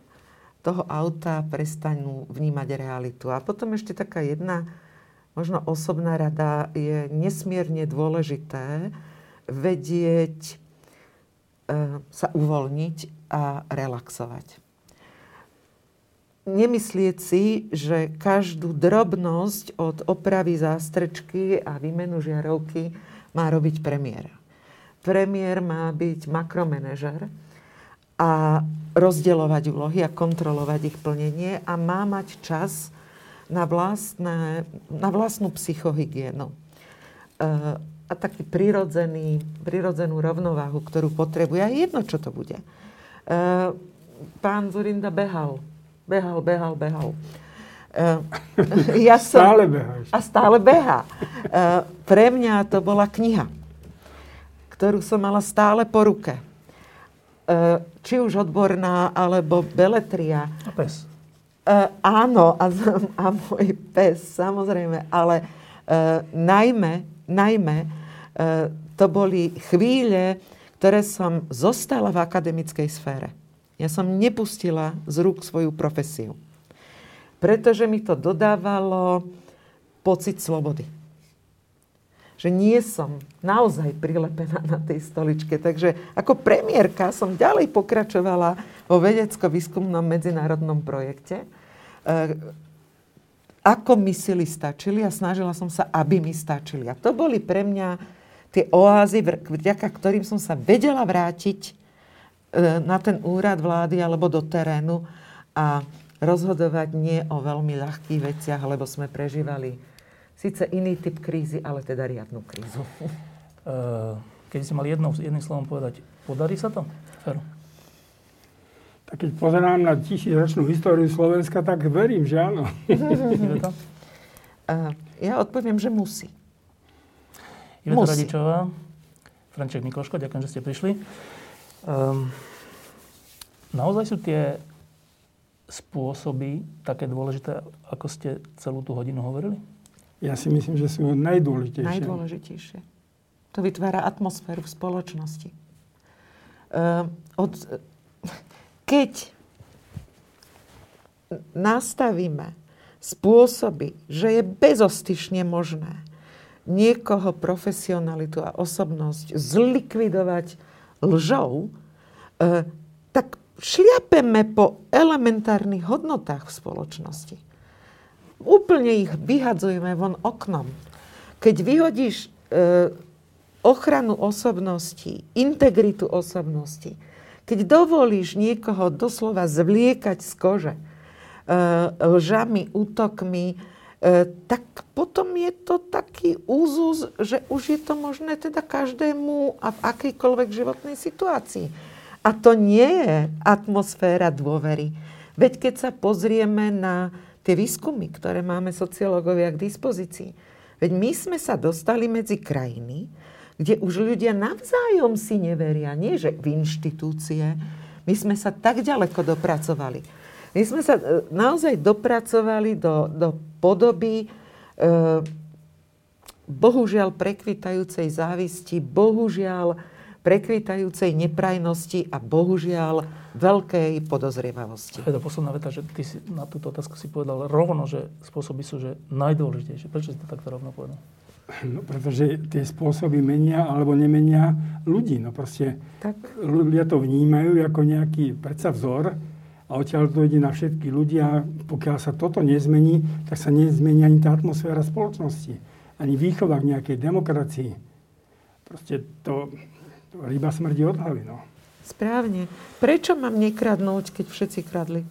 toho auta prestanú vnímať realitu. A potom ešte taká jedna, možno osobná rada, je nesmierne dôležité vedieť e, sa uvoľniť a relaxovať. Nemyslieť si, že každú drobnosť od opravy zástrčky a výmenu žiarovky má robiť premiéra premiér má byť makromenežer a rozdeľovať úlohy a kontrolovať ich plnenie a má mať čas na, vlastné, na vlastnú psychohygienu. E, a taký prirodzený, prirodzenú rovnováhu, ktorú potrebuje. A jedno, čo to bude. E, pán Zurinda behal. Behal, behal, behal. Uh, ja som, stále beha. A stále beha. Uh, pre mňa to bola kniha, ktorú som mala stále po ruke. Uh, či už odborná, alebo beletria. A pes. Uh, áno, a, a môj pes, samozrejme, ale uh, najmä, najmä uh, to boli chvíle, ktoré som zostala v akademickej sfére. Ja som nepustila z rúk svoju profesiu pretože mi to dodávalo pocit slobody. Že nie som naozaj prilepená na tej stoličke. Takže ako premiérka som ďalej pokračovala vo vedecko-výskumnom medzinárodnom projekte. E, ako mi sily stačili a snažila som sa, aby mi stačili. A to boli pre mňa tie oázy, vďaka ktorým som sa vedela vrátiť na ten úrad vlády alebo do terénu a rozhodovať nie o veľmi ľahkých veciach, lebo sme prežívali síce iný typ krízy, ale teda riadnu krízu. Eh, Keď si mal jednou, jedným slovom povedať, podarí sa to? Fero? Tak keď pozerám na tisícročnú históriu Slovenska, tak verím, že áno. Iveta? Ja odpoviem, že musí. Iveta. Radičová, Franček Mikloško, ďakujem, že ste prišli. Um, naozaj sú tie spôsoby také dôležité, ako ste celú tú hodinu hovorili? Ja si myslím, že sú najdôležitejšie. Najdôležitejšie. To vytvára atmosféru v spoločnosti. Uh, od, keď nastavíme spôsoby, že je bezostyšne možné niekoho profesionalitu a osobnosť zlikvidovať lžou, uh, tak šliapeme po elementárnych hodnotách v spoločnosti. Úplne ich vyhadzujeme von oknom. Keď vyhodíš e, ochranu osobnosti, integritu osobnosti, keď dovolíš niekoho doslova zvliekať z kože e, lžami, útokmi, e, tak potom je to taký úzus, že už je to možné teda každému a v akejkoľvek životnej situácii. A to nie je atmosféra dôvery. Veď keď sa pozrieme na tie výskumy, ktoré máme sociológovia k dispozícii, veď my sme sa dostali medzi krajiny, kde už ľudia navzájom si neveria, nie že v inštitúcie. My sme sa tak ďaleko dopracovali. My sme sa e, naozaj dopracovali do, do podoby e, bohužiaľ prekvitajúcej závisti, bohužiaľ prekvitajúcej neprajnosti a bohužiaľ veľkej podozrievavosti. To je to posledná veta, že ty si na túto otázku si povedal rovno, že spôsoby sú že najdôležitejšie. Prečo si to takto rovno povedal? No, pretože tie spôsoby menia alebo nemenia ľudí. No proste tak. ľudia to vnímajú ako nejaký predsa vzor a odtiaľ to ide na všetky ľudia. Pokiaľ sa toto nezmení, tak sa nezmení ani tá atmosféra spoločnosti. Ani výchova k nejakej demokracii. Proste to, Ryba smrdí od hlavy, no. Správne. Prečo mám nekradnúť, keď všetci kradli?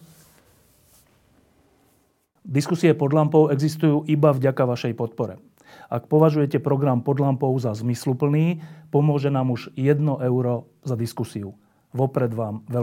Diskusie pod lampou existujú iba vďaka vašej podpore. Ak považujete program pod lampou za zmysluplný, pomôže nám už 1 euro za diskusiu. Vopred vám veľmi